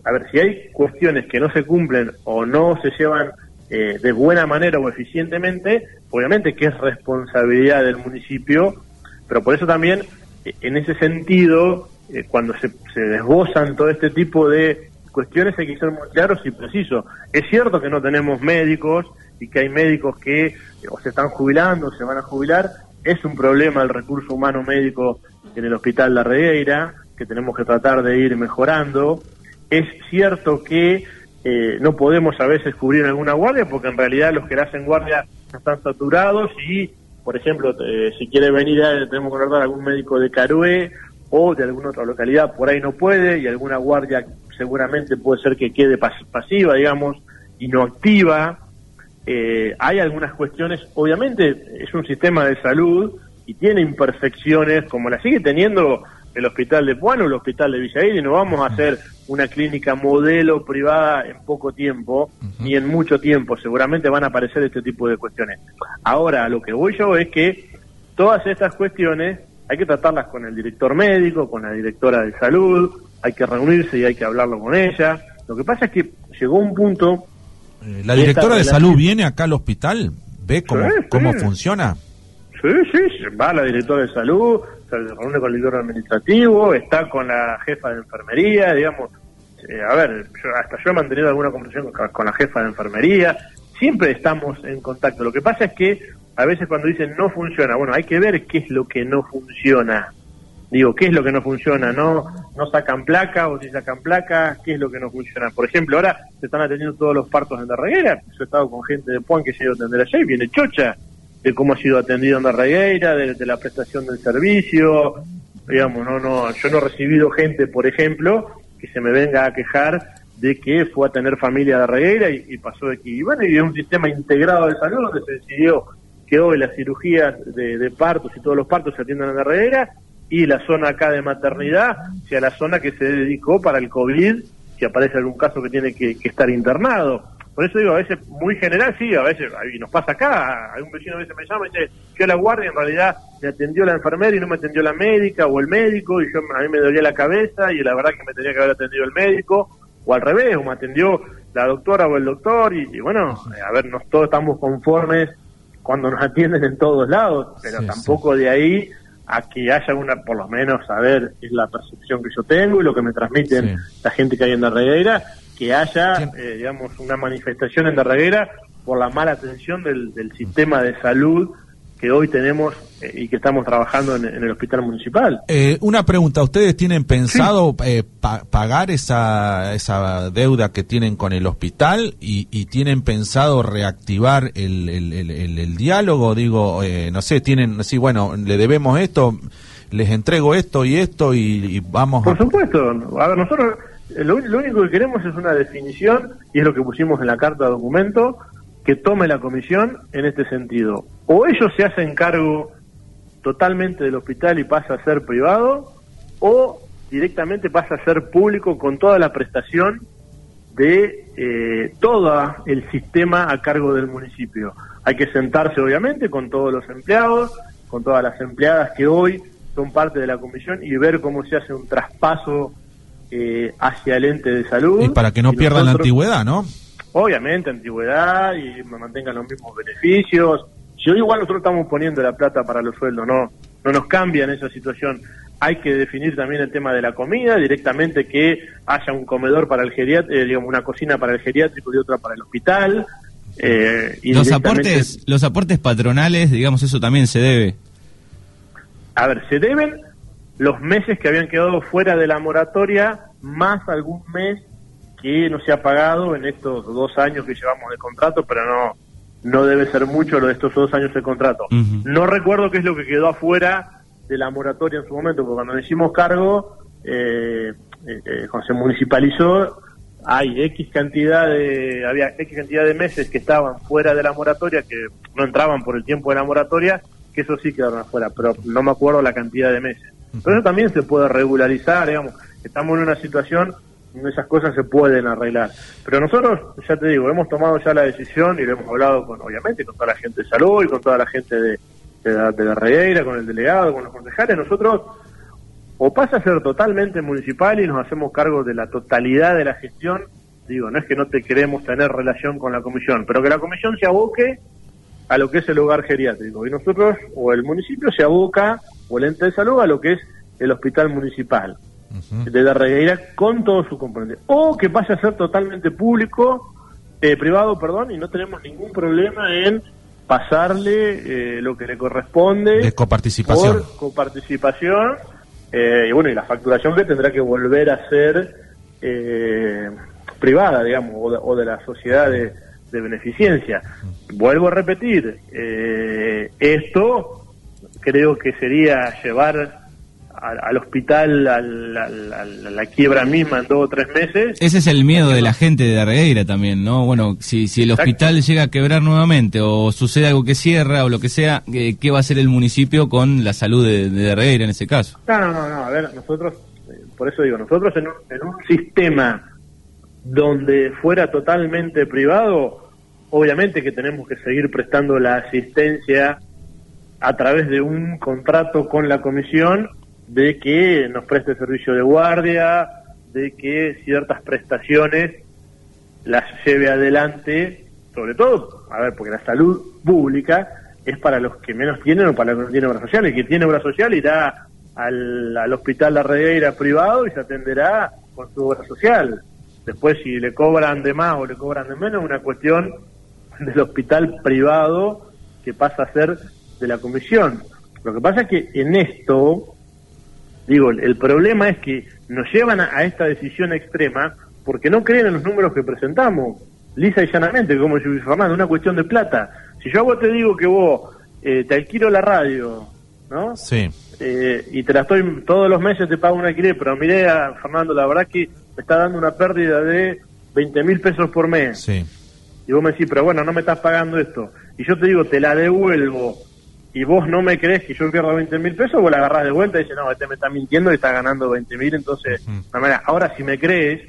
A ver, si hay cuestiones que no se cumplen o no se llevan eh, de buena manera o eficientemente, obviamente que es responsabilidad del municipio, pero por eso también, eh, en ese sentido, cuando se, se desbozan todo este tipo de cuestiones hay que ser muy claros y precisos. Es cierto que no tenemos médicos y que hay médicos que o se están jubilando o se van a jubilar, es un problema el recurso humano médico en el Hospital La Regueira, que tenemos que tratar de ir mejorando. Es cierto que eh, no podemos a veces cubrir alguna guardia, porque en realidad los que le hacen guardia están saturados y, por ejemplo, eh, si quiere venir, tenemos que contratar algún médico de Carué o de alguna otra localidad, por ahí no puede, y alguna guardia seguramente puede ser que quede pasiva, digamos, y no activa. Eh, hay algunas cuestiones, obviamente es un sistema de salud y tiene imperfecciones como la sigue teniendo el hospital de Puano, el hospital de Villaín, y no vamos a hacer una clínica modelo privada en poco tiempo, ni en mucho tiempo, seguramente van a aparecer este tipo de cuestiones. Ahora, lo que voy yo es que todas estas cuestiones hay que tratarlas con el director médico, con la directora de salud, hay que reunirse y hay que hablarlo con ella. Lo que pasa es que llegó un punto eh, ¿La directora de salud viene acá al hospital? ¿Ve cómo, cómo funciona? Sí, sí, va la directora de salud, se reúne con el director administrativo, está con la jefa de enfermería, digamos. Eh, a ver, hasta yo he mantenido alguna conversación con, la jefa de enfermería, siempre estamos en contacto. Lo que pasa es que a veces cuando dicen no funciona, bueno, hay que ver qué es lo que no funciona. Digo, ¿qué es lo que no funciona? ¿No no sacan placa o si sacan placa? ¿Qué es lo que no funciona? Por ejemplo, ahora se están atendiendo todos los partos en Darreguera. Yo he estado con gente de Puan que se ido a atender y viene chocha de cómo ha sido atendido en Darreguera, de, la prestación del servicio. Digamos, no, no, yo no he recibido gente, por ejemplo, que se me venga a quejar de que fue a tener familia de Darreguera y, pasó de aquí. Y bueno, y es un sistema integrado de salud donde se decidió que hoy las cirugías de, partos y todos los partos se atiendan en Darreguera y la zona acá de maternidad sea la zona que se dedicó para el COVID, si aparece algún caso que tiene que, estar internado. Por eso digo, a veces muy general, sí, a veces, y nos pasa acá, hay un vecino a veces me llama y dice, yo la guardia en realidad me atendió la enfermera y no me atendió la médica o el médico, y yo a mí me dolía la cabeza y la verdad que me tenía que haber atendido el médico, o al revés, o me atendió la doctora o el doctor, y, bueno, a ver, nos todos estamos conformes cuando nos atienden en todos lados, pero tampoco de ahí a que haya una, por lo menos, a ver, es la percepción que yo tengo y lo que me transmiten la gente que hay en la reguera, que haya, eh, digamos, una manifestación en la reguera por la mala atención del, del sistema de salud que hoy tenemos eh, y que estamos trabajando en, el hospital municipal. Eh, una pregunta, ¿ustedes tienen pensado eh, pagar esa, esa deuda que tienen con el hospital y, tienen pensado reactivar el, el, diálogo? Digo, no sé, tienen, sí, bueno, le debemos esto, les entrego esto y esto y, vamos Por supuesto, a ver, nosotros lo, lo único que queremos es una definición y es lo que pusimos en la carta de documento que tome la comisión en este sentido. O ellos se hacen cargo totalmente del hospital y pasa a ser privado, o directamente pasa a ser público con toda la prestación de eh, todo el sistema a cargo del municipio. Hay que sentarse, obviamente, con todos los empleados, con todas las empleadas que hoy son parte de la comisión y ver cómo se hace un traspaso eh, hacia el ente de salud. Y para que no pierdan la antigüedad, ¿no? obviamente antigüedad y mantengan los mismos beneficios. Si hoy igual nosotros estamos poniendo la plata para los sueldos, no, no nos cambia en esa situación. Hay que definir también el tema de la comida, directamente que haya un comedor para el geriátrico, eh, digamos, una cocina para el geriátrico y otra para el hospital. Eh, y los aportes, los aportes patronales, digamos, eso también se debe. A ver, se deben los meses que habían quedado fuera de la moratoria, más algún mes que no se ha pagado en estos dos años que llevamos de contrato, pero no no debe ser mucho lo de estos dos años de contrato. No recuerdo qué es lo que quedó afuera de la moratoria en su momento, porque cuando hicimos cargo, eh, eh, eh, cuando se municipalizó, hay X cantidad de, había X cantidad de meses que estaban fuera de la moratoria, que no entraban por el tiempo de la moratoria, que eso sí quedaron afuera, pero no me acuerdo la cantidad de meses. Pero eso también se puede regularizar, digamos, estamos en una situación esas cosas se pueden arreglar. Pero nosotros, ya te digo, hemos tomado ya la decisión y lo hemos hablado con, obviamente, con toda la gente de salud y con toda la gente de, de, la, de Regueira, con el delegado, con los concejales. Nosotros o pasa a ser totalmente municipal y nos hacemos cargo de la totalidad de la gestión. Digo, no es que no te queremos tener relación con la comisión, pero que la comisión se aboque a lo que es el hogar geriátrico. Y nosotros, o el municipio, se aboca, o el ente de salud, a lo que es el hospital municipal de la regueira con todo su componente. O que pase a ser totalmente público, eh, privado, perdón, y no tenemos ningún problema en pasarle eh, lo que le corresponde. De coparticipación. Por coparticipación. Eh, y bueno, y la facturación que tendrá que volver a ser privada, digamos, o de, la sociedad de, de, beneficencia. Vuelvo a repetir, esto creo que sería llevar al, hospital, a la quiebra misma en dos o tres meses. Ese es el miedo de la gente de Darregueira también, ¿no? Bueno, si, si el hospital llega a quebrar nuevamente o sucede algo que cierra o lo que sea, ¿qué va a hacer el municipio con la salud de, de en ese caso? No, no, no, a ver, nosotros, eh, por eso digo, nosotros en un, en un sistema donde fuera totalmente privado, obviamente que tenemos que seguir prestando la asistencia a través de un contrato con la comisión de que nos preste servicio de guardia, de que ciertas prestaciones las lleve adelante, sobre todo, a ver, porque la salud pública es para los que menos tienen o para los que no tienen obra social. El que tiene obra social irá al, al hospital La Regueira privado y se atenderá con su obra social. Después, si le cobran de más o le cobran de menos, es una cuestión del hospital privado que pasa a ser de la comisión. Lo que pasa es que en esto, Digo, el problema es que nos llevan a, esta decisión extrema porque no creen en los números que presentamos, lisa y llanamente, como yo Fernando, una cuestión de plata. Si yo a vos te digo que vos eh, te alquilo la radio, ¿no? Sí. Eh, y te la estoy, todos los meses te pago un alquiler, pero miré a Fernando, la verdad que me está dando una pérdida de 20 mil pesos por mes. Sí. Y vos me decís, pero bueno, no me estás pagando esto. Y yo te digo, te la devuelvo y vos no me crees que yo pierdo 20 mil pesos, vos la agarrás de vuelta y dices, no, este me está mintiendo y está ganando 20 mil, entonces, ahora si me crees,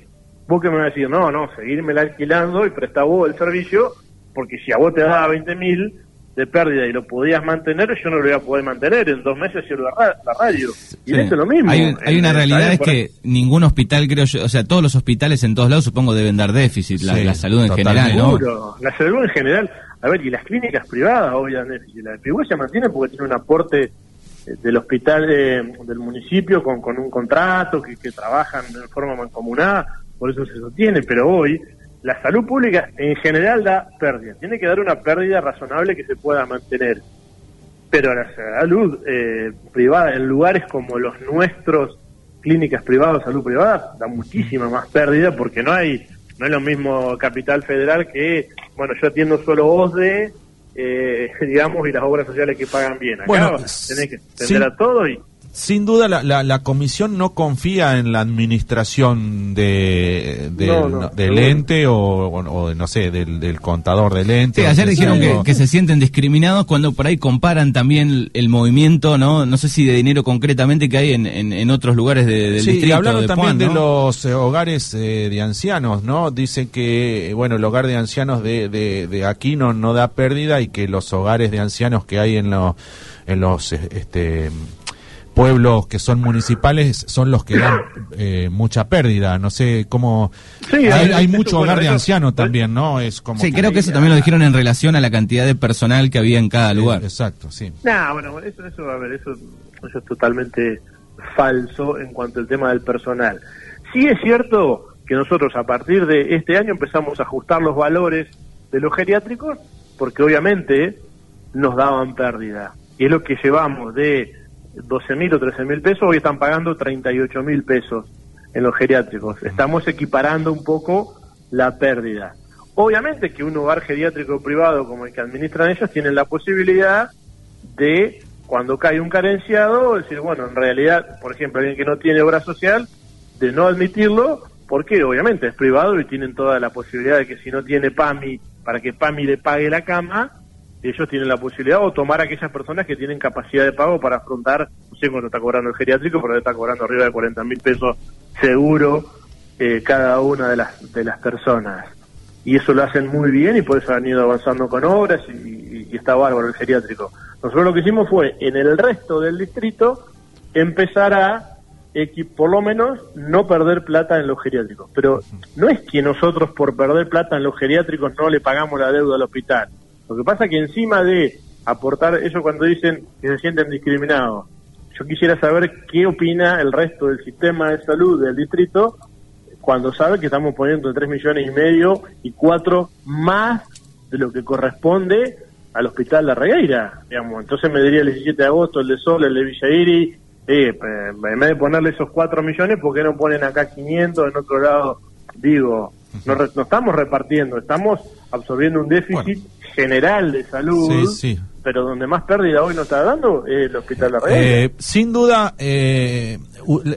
vos que me vas a decir, no, no, seguirme la alquilando y presta vos el servicio, porque si a vos te daba 20 mil de pérdida y lo podías mantener, yo no lo voy a poder mantener. En dos meses cierro la, la radio. Y eso es lo mismo. Hay, hay una realidad, es que ningún hospital, creo yo, o sea, todos los hospitales en todos lados supongo deben dar déficit, la, la salud en general, ¿no? La salud en general. A ver, y las clínicas privadas déficit. La de se mantiene porque tiene un aporte eh, del hospital del municipio con, con un contrato que, que trabajan de forma mancomunada por eso se sostiene, pero hoy la salud pública en general da pérdida, tiene que dar una pérdida razonable que se pueda mantener. Pero la salud eh, privada en lugares como los nuestros, clínicas privadas, salud privada, da muchísima más pérdida porque no hay no es lo mismo capital federal que, bueno, yo atiendo solo OSDE, eh, digamos, y las obras sociales que pagan bien. Acá bueno, tenés que atender a todo y sin duda la, la, comisión no confía en la administración de, del ente o, no sé, del, contador del ente. Sí, ayer dijeron que, se sienten discriminados cuando por ahí comparan también el, movimiento, ¿no? No sé si de dinero concretamente que hay en, en, otros lugares de, del sí, Y hablaron también de los eh, hogares eh, de ancianos, ¿no? Dicen que, bueno, el hogar de ancianos de, de, aquí no, no da pérdida y que los hogares de ancianos que hay en los, en los, este pueblos que son municipales son los que dan eh, mucha pérdida. No sé cómo. hay, mucho hogar de ancianos también, ¿no? Es como. Sí, creo que eso también lo dijeron en relación a la cantidad de personal que había en cada lugar. exacto, sí. No, bueno, eso, eso, a ver, eso, eso es totalmente falso en cuanto al tema del personal. Sí es cierto que nosotros a partir de este año empezamos a ajustar los valores de los geriátricos porque obviamente nos daban pérdida. Y es lo que llevamos de 12 mil o 13 mil pesos, hoy están pagando 38 mil pesos en los geriátricos. Estamos equiparando un poco la pérdida. Obviamente que un hogar geriátrico privado como el que administran ellos tienen la posibilidad de, cuando cae un carenciado, decir, bueno, en realidad, por ejemplo, alguien que no tiene obra social, de no admitirlo, porque obviamente es privado y tienen toda la posibilidad de que si no tiene PAMI, para que PAMI le pague la cama, ellos tienen la posibilidad o tomar a aquellas personas que tienen capacidad de pago para afrontar, no sé cuánto está cobrando el geriátrico, pero está cobrando arriba de 40 mil pesos seguro eh, cada una de las, de las personas. Y eso lo hacen muy bien y por eso han ido avanzando con obras y, está bárbaro el geriátrico. Nosotros lo que hicimos fue, en el resto del distrito, empezar a, por lo menos, no perder plata en los geriátricos. Pero no es que nosotros por perder plata en los geriátricos no le pagamos la deuda al hospital lo que pasa que encima de aportar eso cuando dicen que se sienten discriminados, yo quisiera saber qué opina el resto del sistema de salud del distrito cuando sabe que estamos poniendo 3 millones y medio y 4 más de lo que corresponde al hospital de Regueira, digamos. Entonces me diría el 17 de agosto el de Sol, el de Villairi, eh, en vez de ponerle esos 4 millones, ¿por qué no ponen acá 500 en otro lado? Digo, no, no estamos repartiendo, estamos absorbiendo un déficit general de salud, pero donde más pérdida hoy nos está dando es el Hospital Reina. Eh, sin duda, eh,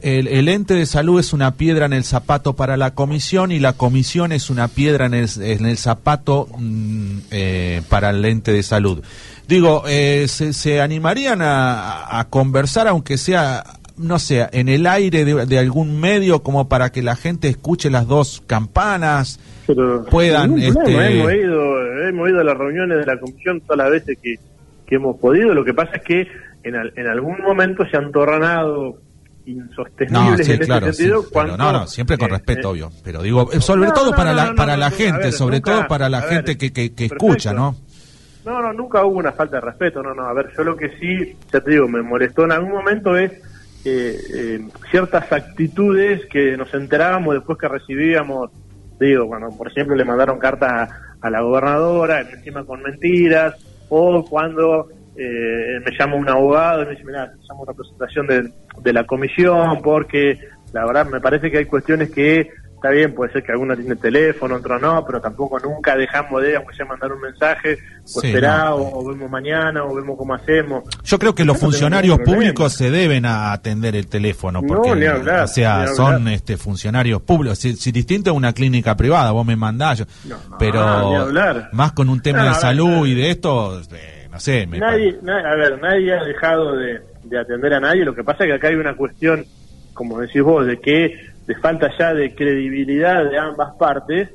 el, ente de salud es una piedra en el zapato para la comisión y la comisión es una piedra en el, en el zapato mm, eh, para el ente de salud. Digo, se, se, animarían a, a conversar, aunque sea no sé, en el aire de, algún medio como para que la gente escuche las dos campanas, puedan... Este... Hemos, ido, hemos ido a las reuniones de la comisión todas las veces que, hemos podido, lo que pasa es que en, en algún momento se han tornado insostenibles en ese sentido. no, no, siempre con eh, respeto, eh, obvio. Pero digo, sobre todo para la, para la gente, sobre todo para la gente que, que, que escucha, ¿no? No, no, nunca hubo una falta de respeto, no, no. A ver, yo lo que sí, ya te digo, me molestó en algún momento es eh, ciertas actitudes que nos enterábamos después que recibíamos, digo, cuando por ejemplo le mandaron cartas a, la gobernadora, encima con mentiras, o cuando eh, me llama un abogado y me dice, mira, una representación de, de la comisión, porque la verdad me parece que hay cuestiones que está bien, puede ser que alguno tiene teléfono, otro no, pero tampoco nunca dejamos de, aunque sea mandar un mensaje, o esperar, o, vemos mañana, o vemos cómo hacemos. Yo creo que los funcionarios públicos se deben a atender el teléfono, porque, o sea, son este funcionarios públicos. Si, distinto a una clínica privada, vos me mandás, pero más con un tema de salud y de esto, eh, no sé. Me nadie, a ver, nadie ha dejado de, de atender a nadie, lo que pasa es que acá hay una cuestión como decís vos, de que de falta ya de credibilidad de ambas partes,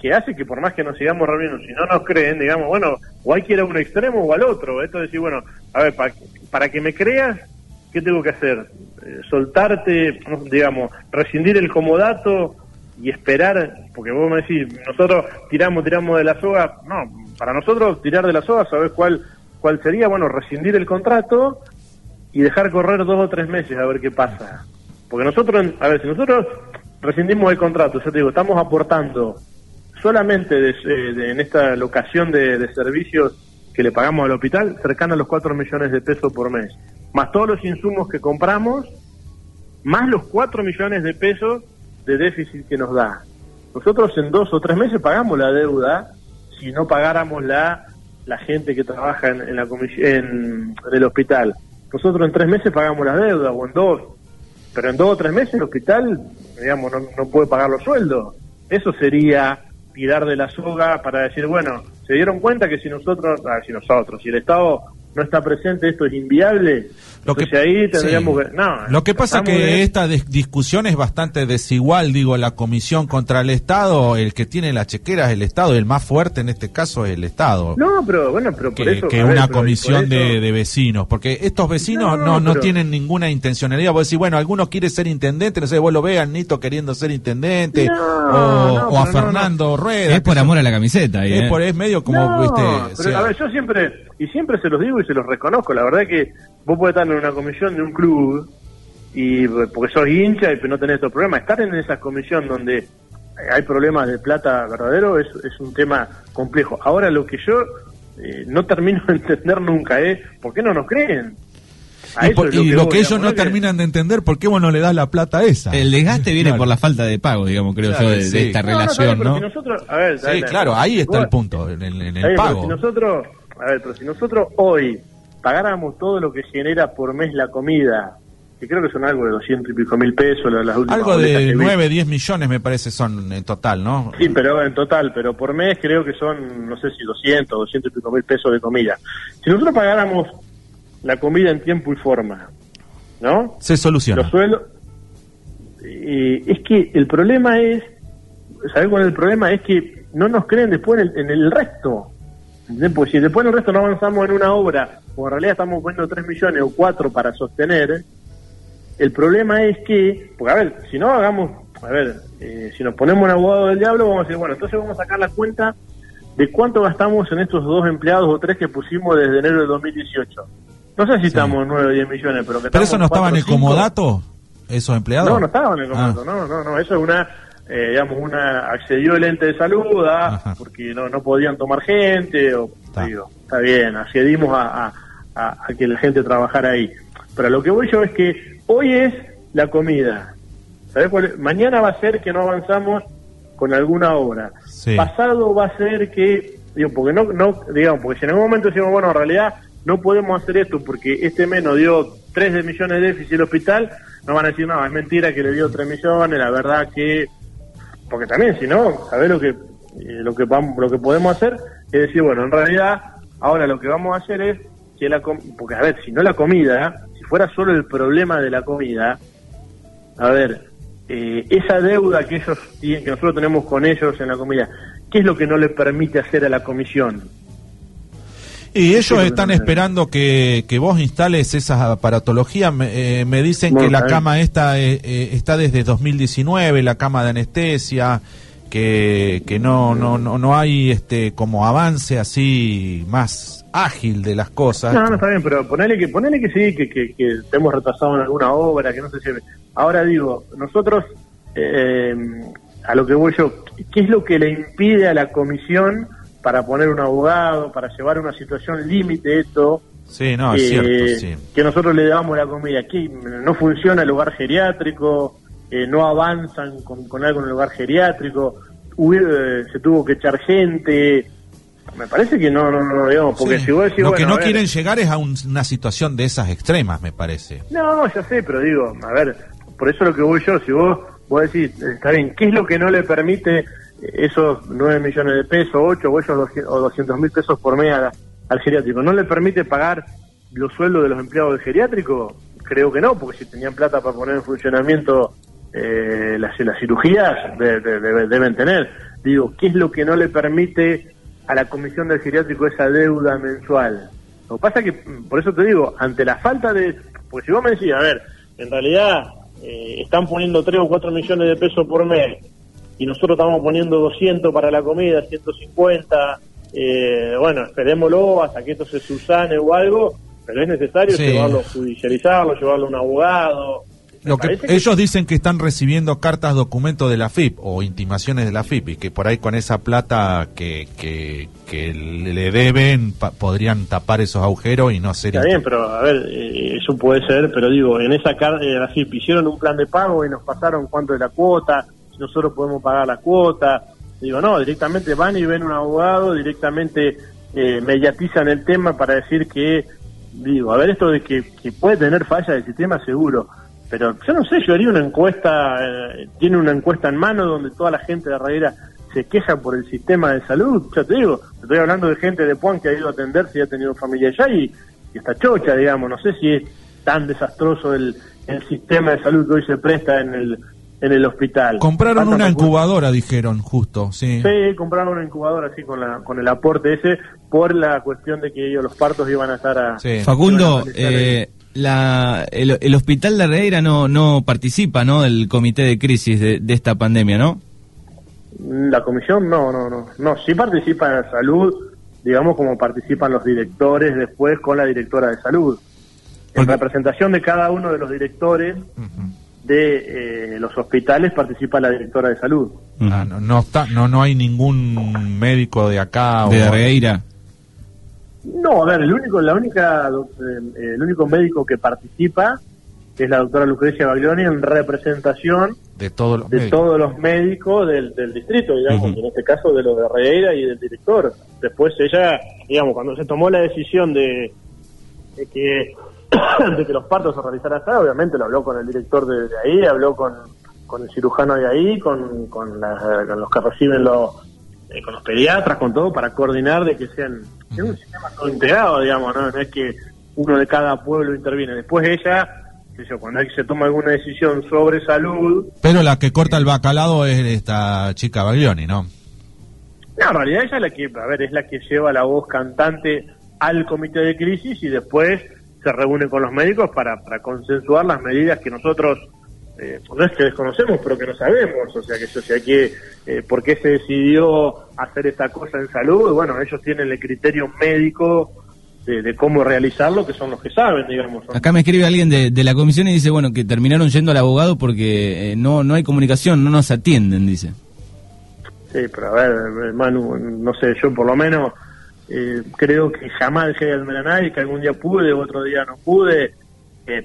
que hace que por más que nos sigamos reuniendo, si no nos creen, digamos, bueno, o hay que ir a un extremo o al otro. Esto es decir, bueno, a ver, para, para que me creas, ¿qué tengo que hacer? Eh, soltarte, digamos, rescindir el comodato y esperar, porque vos me decís, nosotros tiramos, tiramos de la soga, no, para nosotros tirar de la soga, ¿sabés cuál, cuál sería? Bueno, rescindir el contrato y dejar correr dos o tres meses a ver qué pasa. Porque nosotros, a ver, si nosotros rescindimos el contrato, yo te digo, estamos aportando solamente eh, en esta locación de, de, servicios que le pagamos al hospital, cercano a los 4 millones de pesos por mes, más todos los insumos que compramos, más los 4 millones de pesos de déficit que nos da. Nosotros en dos o tres meses pagamos la deuda si no pagáramos la, la gente que trabaja en, la en, el hospital. Nosotros en tres meses pagamos la deuda, o en dos, pero en dos o tres meses el hospital, digamos, no, no puede pagar los sueldos. Eso sería tirar de la soga para decir, bueno, se dieron cuenta que si nosotros, ah, si nosotros, si el Estado no está presente, esto es inviable. Lo que, ahí tendríamos que, no, Lo que pasa que esta discusión es bastante desigual, digo, la comisión contra el Estado, el que tiene la chequera es el Estado, el más fuerte en este caso es el Estado. No, pero bueno, pero por que, eso... Que una comisión de, de, vecinos, porque estos vecinos no, no, tienen ninguna intencionalidad. Vos decís, bueno, alguno quiere ser intendente, no sé, vos lo veas, Nito queriendo ser intendente, o, a Fernando Rueda. Es por amor a la camiseta. es, ¿eh? por, es medio como... pero, a ver, yo siempre, y siempre se los digo y se los reconozco, la verdad que vos podés estar en una comisión de un club y porque sos hincha y no tenés estos problemas. Estar en esa comisión donde hay problemas de plata verdadero es, es un tema complejo. Ahora lo que yo eh, no termino de entender nunca es por qué no nos creen. y, lo, que, ellos no terminan de entender, ¿por qué vos no le das la plata esa? El desgaste viene por la falta de pago, digamos, creo yo, de, esta relación, ¿no? sí, claro, ahí está el punto, en, el pago. Si nosotros, a ver, pero si nosotros hoy pagáramos todo lo que genera por mes la comida, que creo que son algo de 200 y pico mil pesos las últimas Algo de 9, 10 millones me parece son en total, ¿no? Sí, pero en total, pero por mes creo que son, no sé si 200, 200 y pico mil pesos de comida. Si nosotros pagáramos la comida en tiempo y forma, ¿no? Se soluciona. Los sueldos... Y es que el problema es, ¿sabes cuál es el problema? Es que no nos creen después en el, en el resto. Pues si después el resto no avanzamos en una obra como en realidad estamos poniendo 3 millones o 4 para sostener, el problema es que, porque a ver, si no hagamos, a ver, eh, si nos ponemos un abogado del diablo, vamos a decir, bueno, entonces vamos a sacar la cuenta de cuánto gastamos en estos dos empleados o tres que pusimos desde enero de 2018. No sé si estamos en 9 o 10 millones, pero que ¿Pero eso no estaba en el comodato, esos empleados? No, no estaban en el comodato, ah. no, no, no, eso es una, eh, digamos, una, accedió el ente de salud, ¿ah? porque no, no podían tomar gente, o, está, digo, está bien, accedimos a a, que la gente trabajara ahí. Pero lo que voy yo es que hoy es la comida. ¿Sabes Mañana va a ser que no avanzamos con alguna obra. Pasado va a ser que, digo, porque no, no, digamos, porque si en algún momento decimos, bueno, en realidad no podemos hacer esto porque este mes nos dio 3 de millones de déficit el hospital, no van a decir, no, es mentira que le dio 3 millones, la verdad que, porque también, si no, ¿sabes lo que, eh, lo que vamos, lo que podemos hacer? Es decir, bueno, en realidad, ahora lo que vamos a hacer es que la porque a ver, si no la comida, si fuera solo el problema de la comida, a ver, eh, esa deuda que ellos que nosotros tenemos con ellos en la comida, ¿qué es lo que no les permite hacer a la comisión? Y ellos están esperando que, que, vos instales esa aparatología. Me, eh, me dicen que la cama esta eh, está desde 2019, la cama de anestesia, que, que no, no, no, no hay este como avance así más ágil de las cosas. No, no está bien, pero ponele que, ponele que sí, que, que, que hemos retrasado en alguna obra, que no sé si... Ahora digo, nosotros, eh, a lo que voy yo, ¿qué es lo que le impide a la comisión para poner un abogado, para llevar una situación límite esto? Sí, no, es cierto, sí. Que nosotros le damos la comida. Aquí no funciona el lugar geriátrico, eh, no avanzan con, con algo en el lugar geriátrico, eh, se tuvo que echar gente, me parece que no, no, no digamos, porque si vos decís, Lo que no quieren llegar es a una situación de esas extremas, me parece. No, ya sé, pero digo, a ver, por eso lo que voy yo, si vos, vos decís, está bien, ¿qué es lo que no le permite esos 9 millones de pesos, 8 o esos 200 mil pesos por mes al, geriátrico? ¿No le permite pagar los sueldos de los empleados del geriátrico? Creo que no, porque si tenían plata para poner en funcionamiento eh, las, las cirugías deben tener. Digo, ¿qué es lo que no le permite a la Comisión del Geriátrico esa deuda mensual? Lo que pasa es que, por eso te digo, ante la falta de... Porque si vos me decís, a ver, en realidad eh, están poniendo 3 o 4 millones de pesos por mes y nosotros estamos poniendo 200 para la comida, 150, eh, bueno, esperémoslo hasta que esto se subsane o algo, pero es necesario llevarlo, judicializarlo, llevarlo a un abogado, lo que, ellos dicen que están recibiendo cartas documentos de la FIP o intimaciones de la FIP y que por ahí con esa plata que, que, le deben podrían tapar esos agujeros y no hacer... Está bien, pero a ver, eh, eso puede ser, pero digo, en esa carta de la FIP hicieron un plan de pago y nos pasaron cuánto de la cuota, si nosotros podemos pagar la cuota. Digo, no, directamente van y ven un abogado, directamente eh, mediatizan el tema para decir que, digo, a ver, esto de que, puede tener falla del sistema seguro. Pero yo no sé, yo haría una encuesta, eh, tiene una encuesta en mano donde toda la gente de Herrera se queja por el sistema de salud, ya te digo, estoy hablando de gente de Puan que ha ido a atenderse y ha tenido familia allá y, está chocha, digamos, no sé si es tan desastroso el, el sistema de salud que hoy se presta en el en el hospital. Compraron una incubadora, dijeron, justo, sí. Sí, compraron una incubadora, así, con, la, con el aporte ese, por la cuestión de que ellos, los partos iban a estar a... Facundo, eh, la, el, hospital de Herrera no, no participa, ¿no? Del comité de crisis de, esta pandemia, ¿no? La comisión no, no, no. No, sí participa en la salud, digamos como participan los directores después con la directora de salud. En representación de cada uno de los directores de eh, los hospitales participa la directora de salud. Ah, no, no, está, no, no hay ningún médico de acá. De o... No, a ver, el único, la única, eh, el único médico que participa es la doctora Lucrecia Baglioni en representación de todos los de médicos, todos los médicos del, del distrito, digamos, en este caso de los de Regueira y del director. Después ella, digamos, cuando se tomó la decisión de, de que de que los partos se realizaran acá, obviamente lo habló con el director de, ahí, habló con, con el cirujano de ahí, con, con, con los que reciben los eh, con los pediatras, con todo, para coordinar de que sean un sistema todo integrado, digamos, ¿no? es que uno de cada pueblo interviene. Después ella, yo, cuando se toma alguna decisión sobre salud... Pero la que corta el bacalado es esta chica Baglioni, ¿no? No, en realidad ella es la que, a ver, es la que lleva la voz cantante al comité de crisis y después se reúne con los médicos para, para consensuar las medidas que nosotros eh, no es que desconocemos, pero que no sabemos, o sea, que eso, sea, que, eh, por qué se decidió hacer esta cosa en salud, bueno, ellos tienen el criterio médico de, cómo realizarlo, que son los que saben, digamos. Acá me escribe alguien de, la comisión y dice, bueno, que terminaron yendo al abogado porque eh, no, no hay comunicación, no nos atienden, dice. Sí, pero a ver, Manu, no sé, yo por lo menos eh, creo que jamás dejé de admirar que algún día pude, otro día no pude,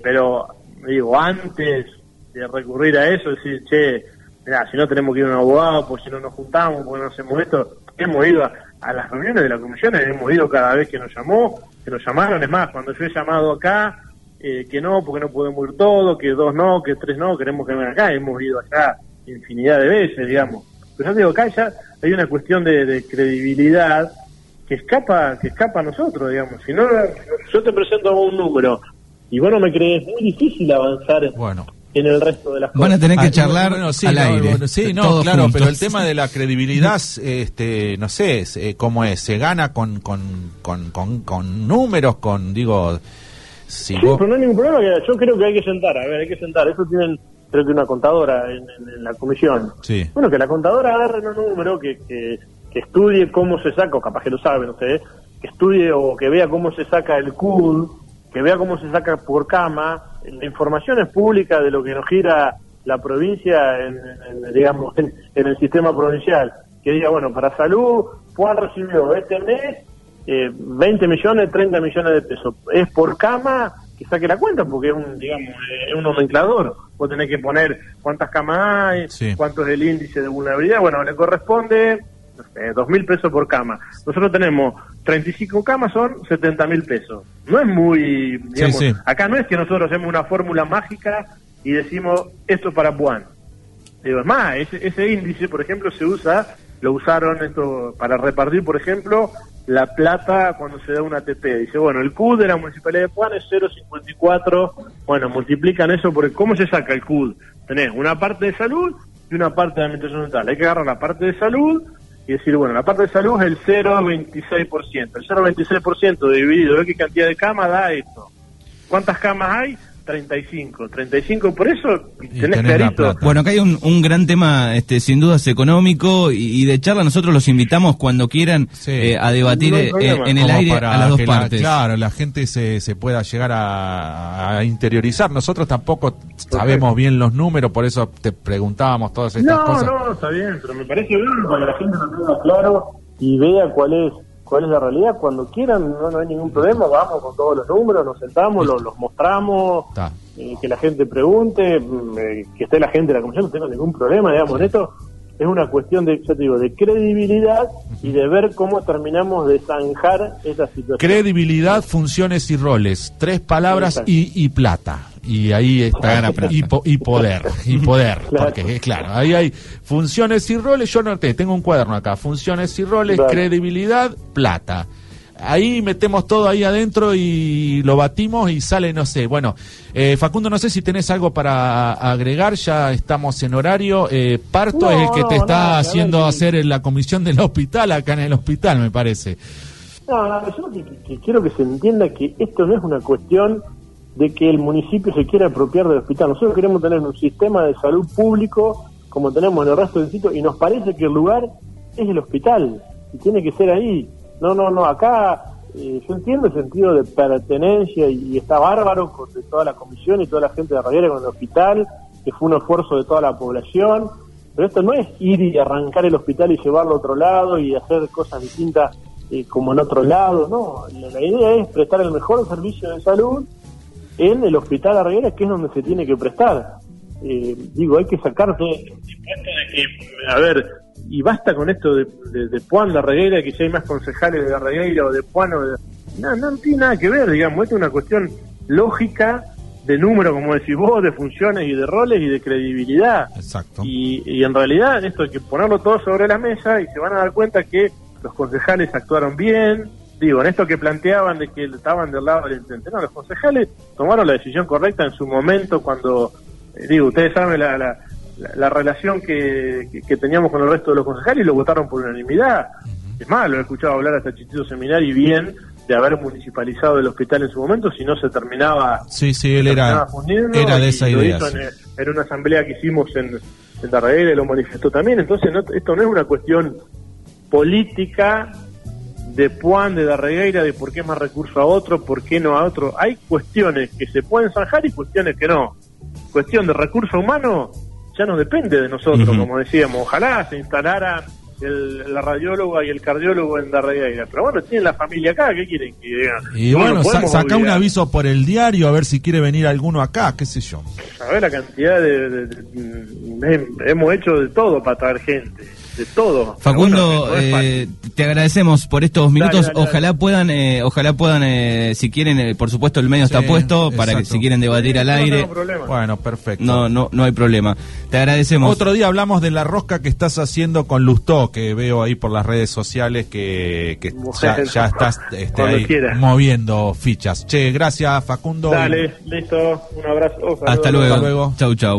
pero digo, antes de recurrir a eso, decir, che, mira, si no tenemos que ir a un abogado, pues si no nos juntamos, porque no hacemos esto, hemos ido a, las reuniones de la comisión, hemos ido cada vez que nos llamó, que nos llamaron, es más, cuando yo he llamado acá, eh, que no, porque no podemos ir todos, que dos no, que tres no, queremos que vengan acá, hemos ido acá infinidad de veces, digamos. Pero yo digo, acá ya hay una cuestión de, credibilidad que escapa que escapa a nosotros, digamos. Si no, yo te presento un número y vos no me crees, es muy difícil avanzar bueno en el resto de las Van a tener que ah, charlar sí, al aire. sí, no, claro, pero el tema de la credibilidad, este, no sé, eh, cómo es, se gana con, con, con, con, números, con, digo, si sí, pero no hay ningún problema, yo creo que hay que sentar, a ver, hay que sentar, eso tienen, creo que una contadora en, la comisión. Sí. Bueno, que la contadora agarre un número, que, que, que estudie cómo se saca, o capaz que lo sabe, no sé, que estudie o que vea cómo se saca el CUD, que vea cómo se saca por cama, la información es pública de lo que nos gira la provincia, en, digamos, en, el sistema provincial, que diga, bueno, para salud, Juan recibió este mes eh, 20 millones, 30 millones de pesos. Es por cama que saque la cuenta, porque es un, digamos, es un nomenclador. Vos tenés que poner cuántas camas hay, cuánto es el índice de vulnerabilidad. Bueno, le corresponde dos mil pesos por cama. Nosotros tenemos 35 camas, son 70 mil pesos. No es muy, digamos, acá no es que nosotros hacemos una fórmula mágica y decimos esto para Puan. Digo, es más, ese, índice, por ejemplo, se usa lo usaron esto para repartir, por ejemplo, la plata cuando se da una ATP. Dice, bueno, el CUD de la Municipalidad de Puan es 0,54. Bueno, multiplican eso porque ¿cómo se saca el CUD? Tenés una parte de salud y una parte de administración dental. Hay que agarrar la parte de salud y decir, bueno, la parte de salud es el 0,26%. El 0,26% dividido de qué cantidad de camas da esto. ¿Cuántas camas hay? 35. 35 por eso tenés, clarito. Bueno, acá hay un, un, gran tema, este, sin dudas, económico y, de charla. Nosotros los invitamos cuando quieran eh, a debatir eh, en el aire a las dos partes. claro, la gente se, se pueda llegar a, interiorizar. Nosotros tampoco sabemos bien los números, por eso te preguntábamos todas estas cosas. No, no, está bien, pero me parece bien para que la gente lo tenga claro y vea cuál es cuál es la realidad. Cuando quieran, no, hay ningún problema, vamos con todos los números, nos sentamos, los, los mostramos, eh, que la gente pregunte, mm, eh, que esté la gente de la comisión, no tengo ningún problema, digamos, esto es una cuestión de, ya te digo, de credibilidad y de ver cómo terminamos de zanjar esa situación. Credibilidad, funciones y roles, tres palabras y, y plata y ahí está y, y, poder y poder porque es claro ahí hay funciones y roles. Yo no te tengo un cuaderno acá funciones y roles credibilidad plata. Ahí metemos todo ahí adentro y lo batimos y sale no sé. Bueno eh, Facundo no sé si tenés algo para agregar ya estamos en horario. Eh, Parto es el que te está haciendo hacer en la comisión del hospital acá en el hospital me parece. No, no yo quiero que se entienda que esto no es una cuestión de que el municipio se quiera apropiar del hospital. Nosotros queremos tener un sistema de salud público como tenemos en el resto del sitio y nos parece que el lugar es el hospital y tiene que ser ahí. No, no, no, acá eh, yo entiendo el sentido de pertenencia y, está bárbaro con de toda la comisión y toda la gente de Rivera con el hospital, que fue un esfuerzo de toda la población, pero esto no es ir y arrancar el hospital y llevarlo a otro lado y hacer cosas distintas eh, como en otro lado, no, la idea es prestar el mejor servicio de salud en el hospital Arreguera, que es donde se tiene que prestar. Eh, digo, hay que sacarte de que, a ver, y basta con esto de, de, de Puan de que si hay más concejales de Arreguera o de Puan o de... No, no tiene nada que ver, digamos, esto es una cuestión lógica de número, como decís vos, de funciones y de roles y de credibilidad. Exacto. Y, y en realidad esto hay que ponerlo todo sobre la mesa y se van a dar cuenta que los concejales actuaron bien, digo, en esto que planteaban de que estaban del lado del intendente, no, los concejales tomaron la decisión correcta en su momento cuando, eh, digo, ustedes saben la, la, la, relación que, que, teníamos con el resto de los concejales y lo votaron por unanimidad. Es más, lo he escuchado hablar hasta Seminario y bien de haber municipalizado el hospital en su momento, si no se terminaba. Sí, sí, él era, era de esa idea. Era una asamblea que hicimos en, en y lo manifestó también. Entonces, esto no es una cuestión política de Puan, de Darregueira, de por qué más recurso a otro, por qué no a otro. Hay cuestiones que se pueden zanjar y cuestiones que no. Cuestión de recurso humano ya no depende de nosotros, como decíamos. Ojalá se instalara el, la radióloga y el cardiólogo en Darregueira. Pero bueno, tienen la familia acá, ¿qué quieren que digan? Y bueno, saca un aviso por el diario a ver si quiere venir alguno acá, qué sé yo. A ver la cantidad de hemos hecho de todo para traer gente de todo. Facundo, eh, te agradecemos por estos minutos. Ojalá puedan, eh, ojalá puedan, eh, si quieren, por supuesto el medio está puesto para que si quieren debatir al aire. bueno, perfecto. No, no, no hay problema. Te agradecemos. Otro día hablamos de la rosca que estás haciendo con Lustó, que veo ahí por las redes sociales que, ya, estás este, ahí moviendo fichas. Che, gracias Facundo. Dale, listo. Un abrazo. Hasta luego. Hasta luego. Chau, chau.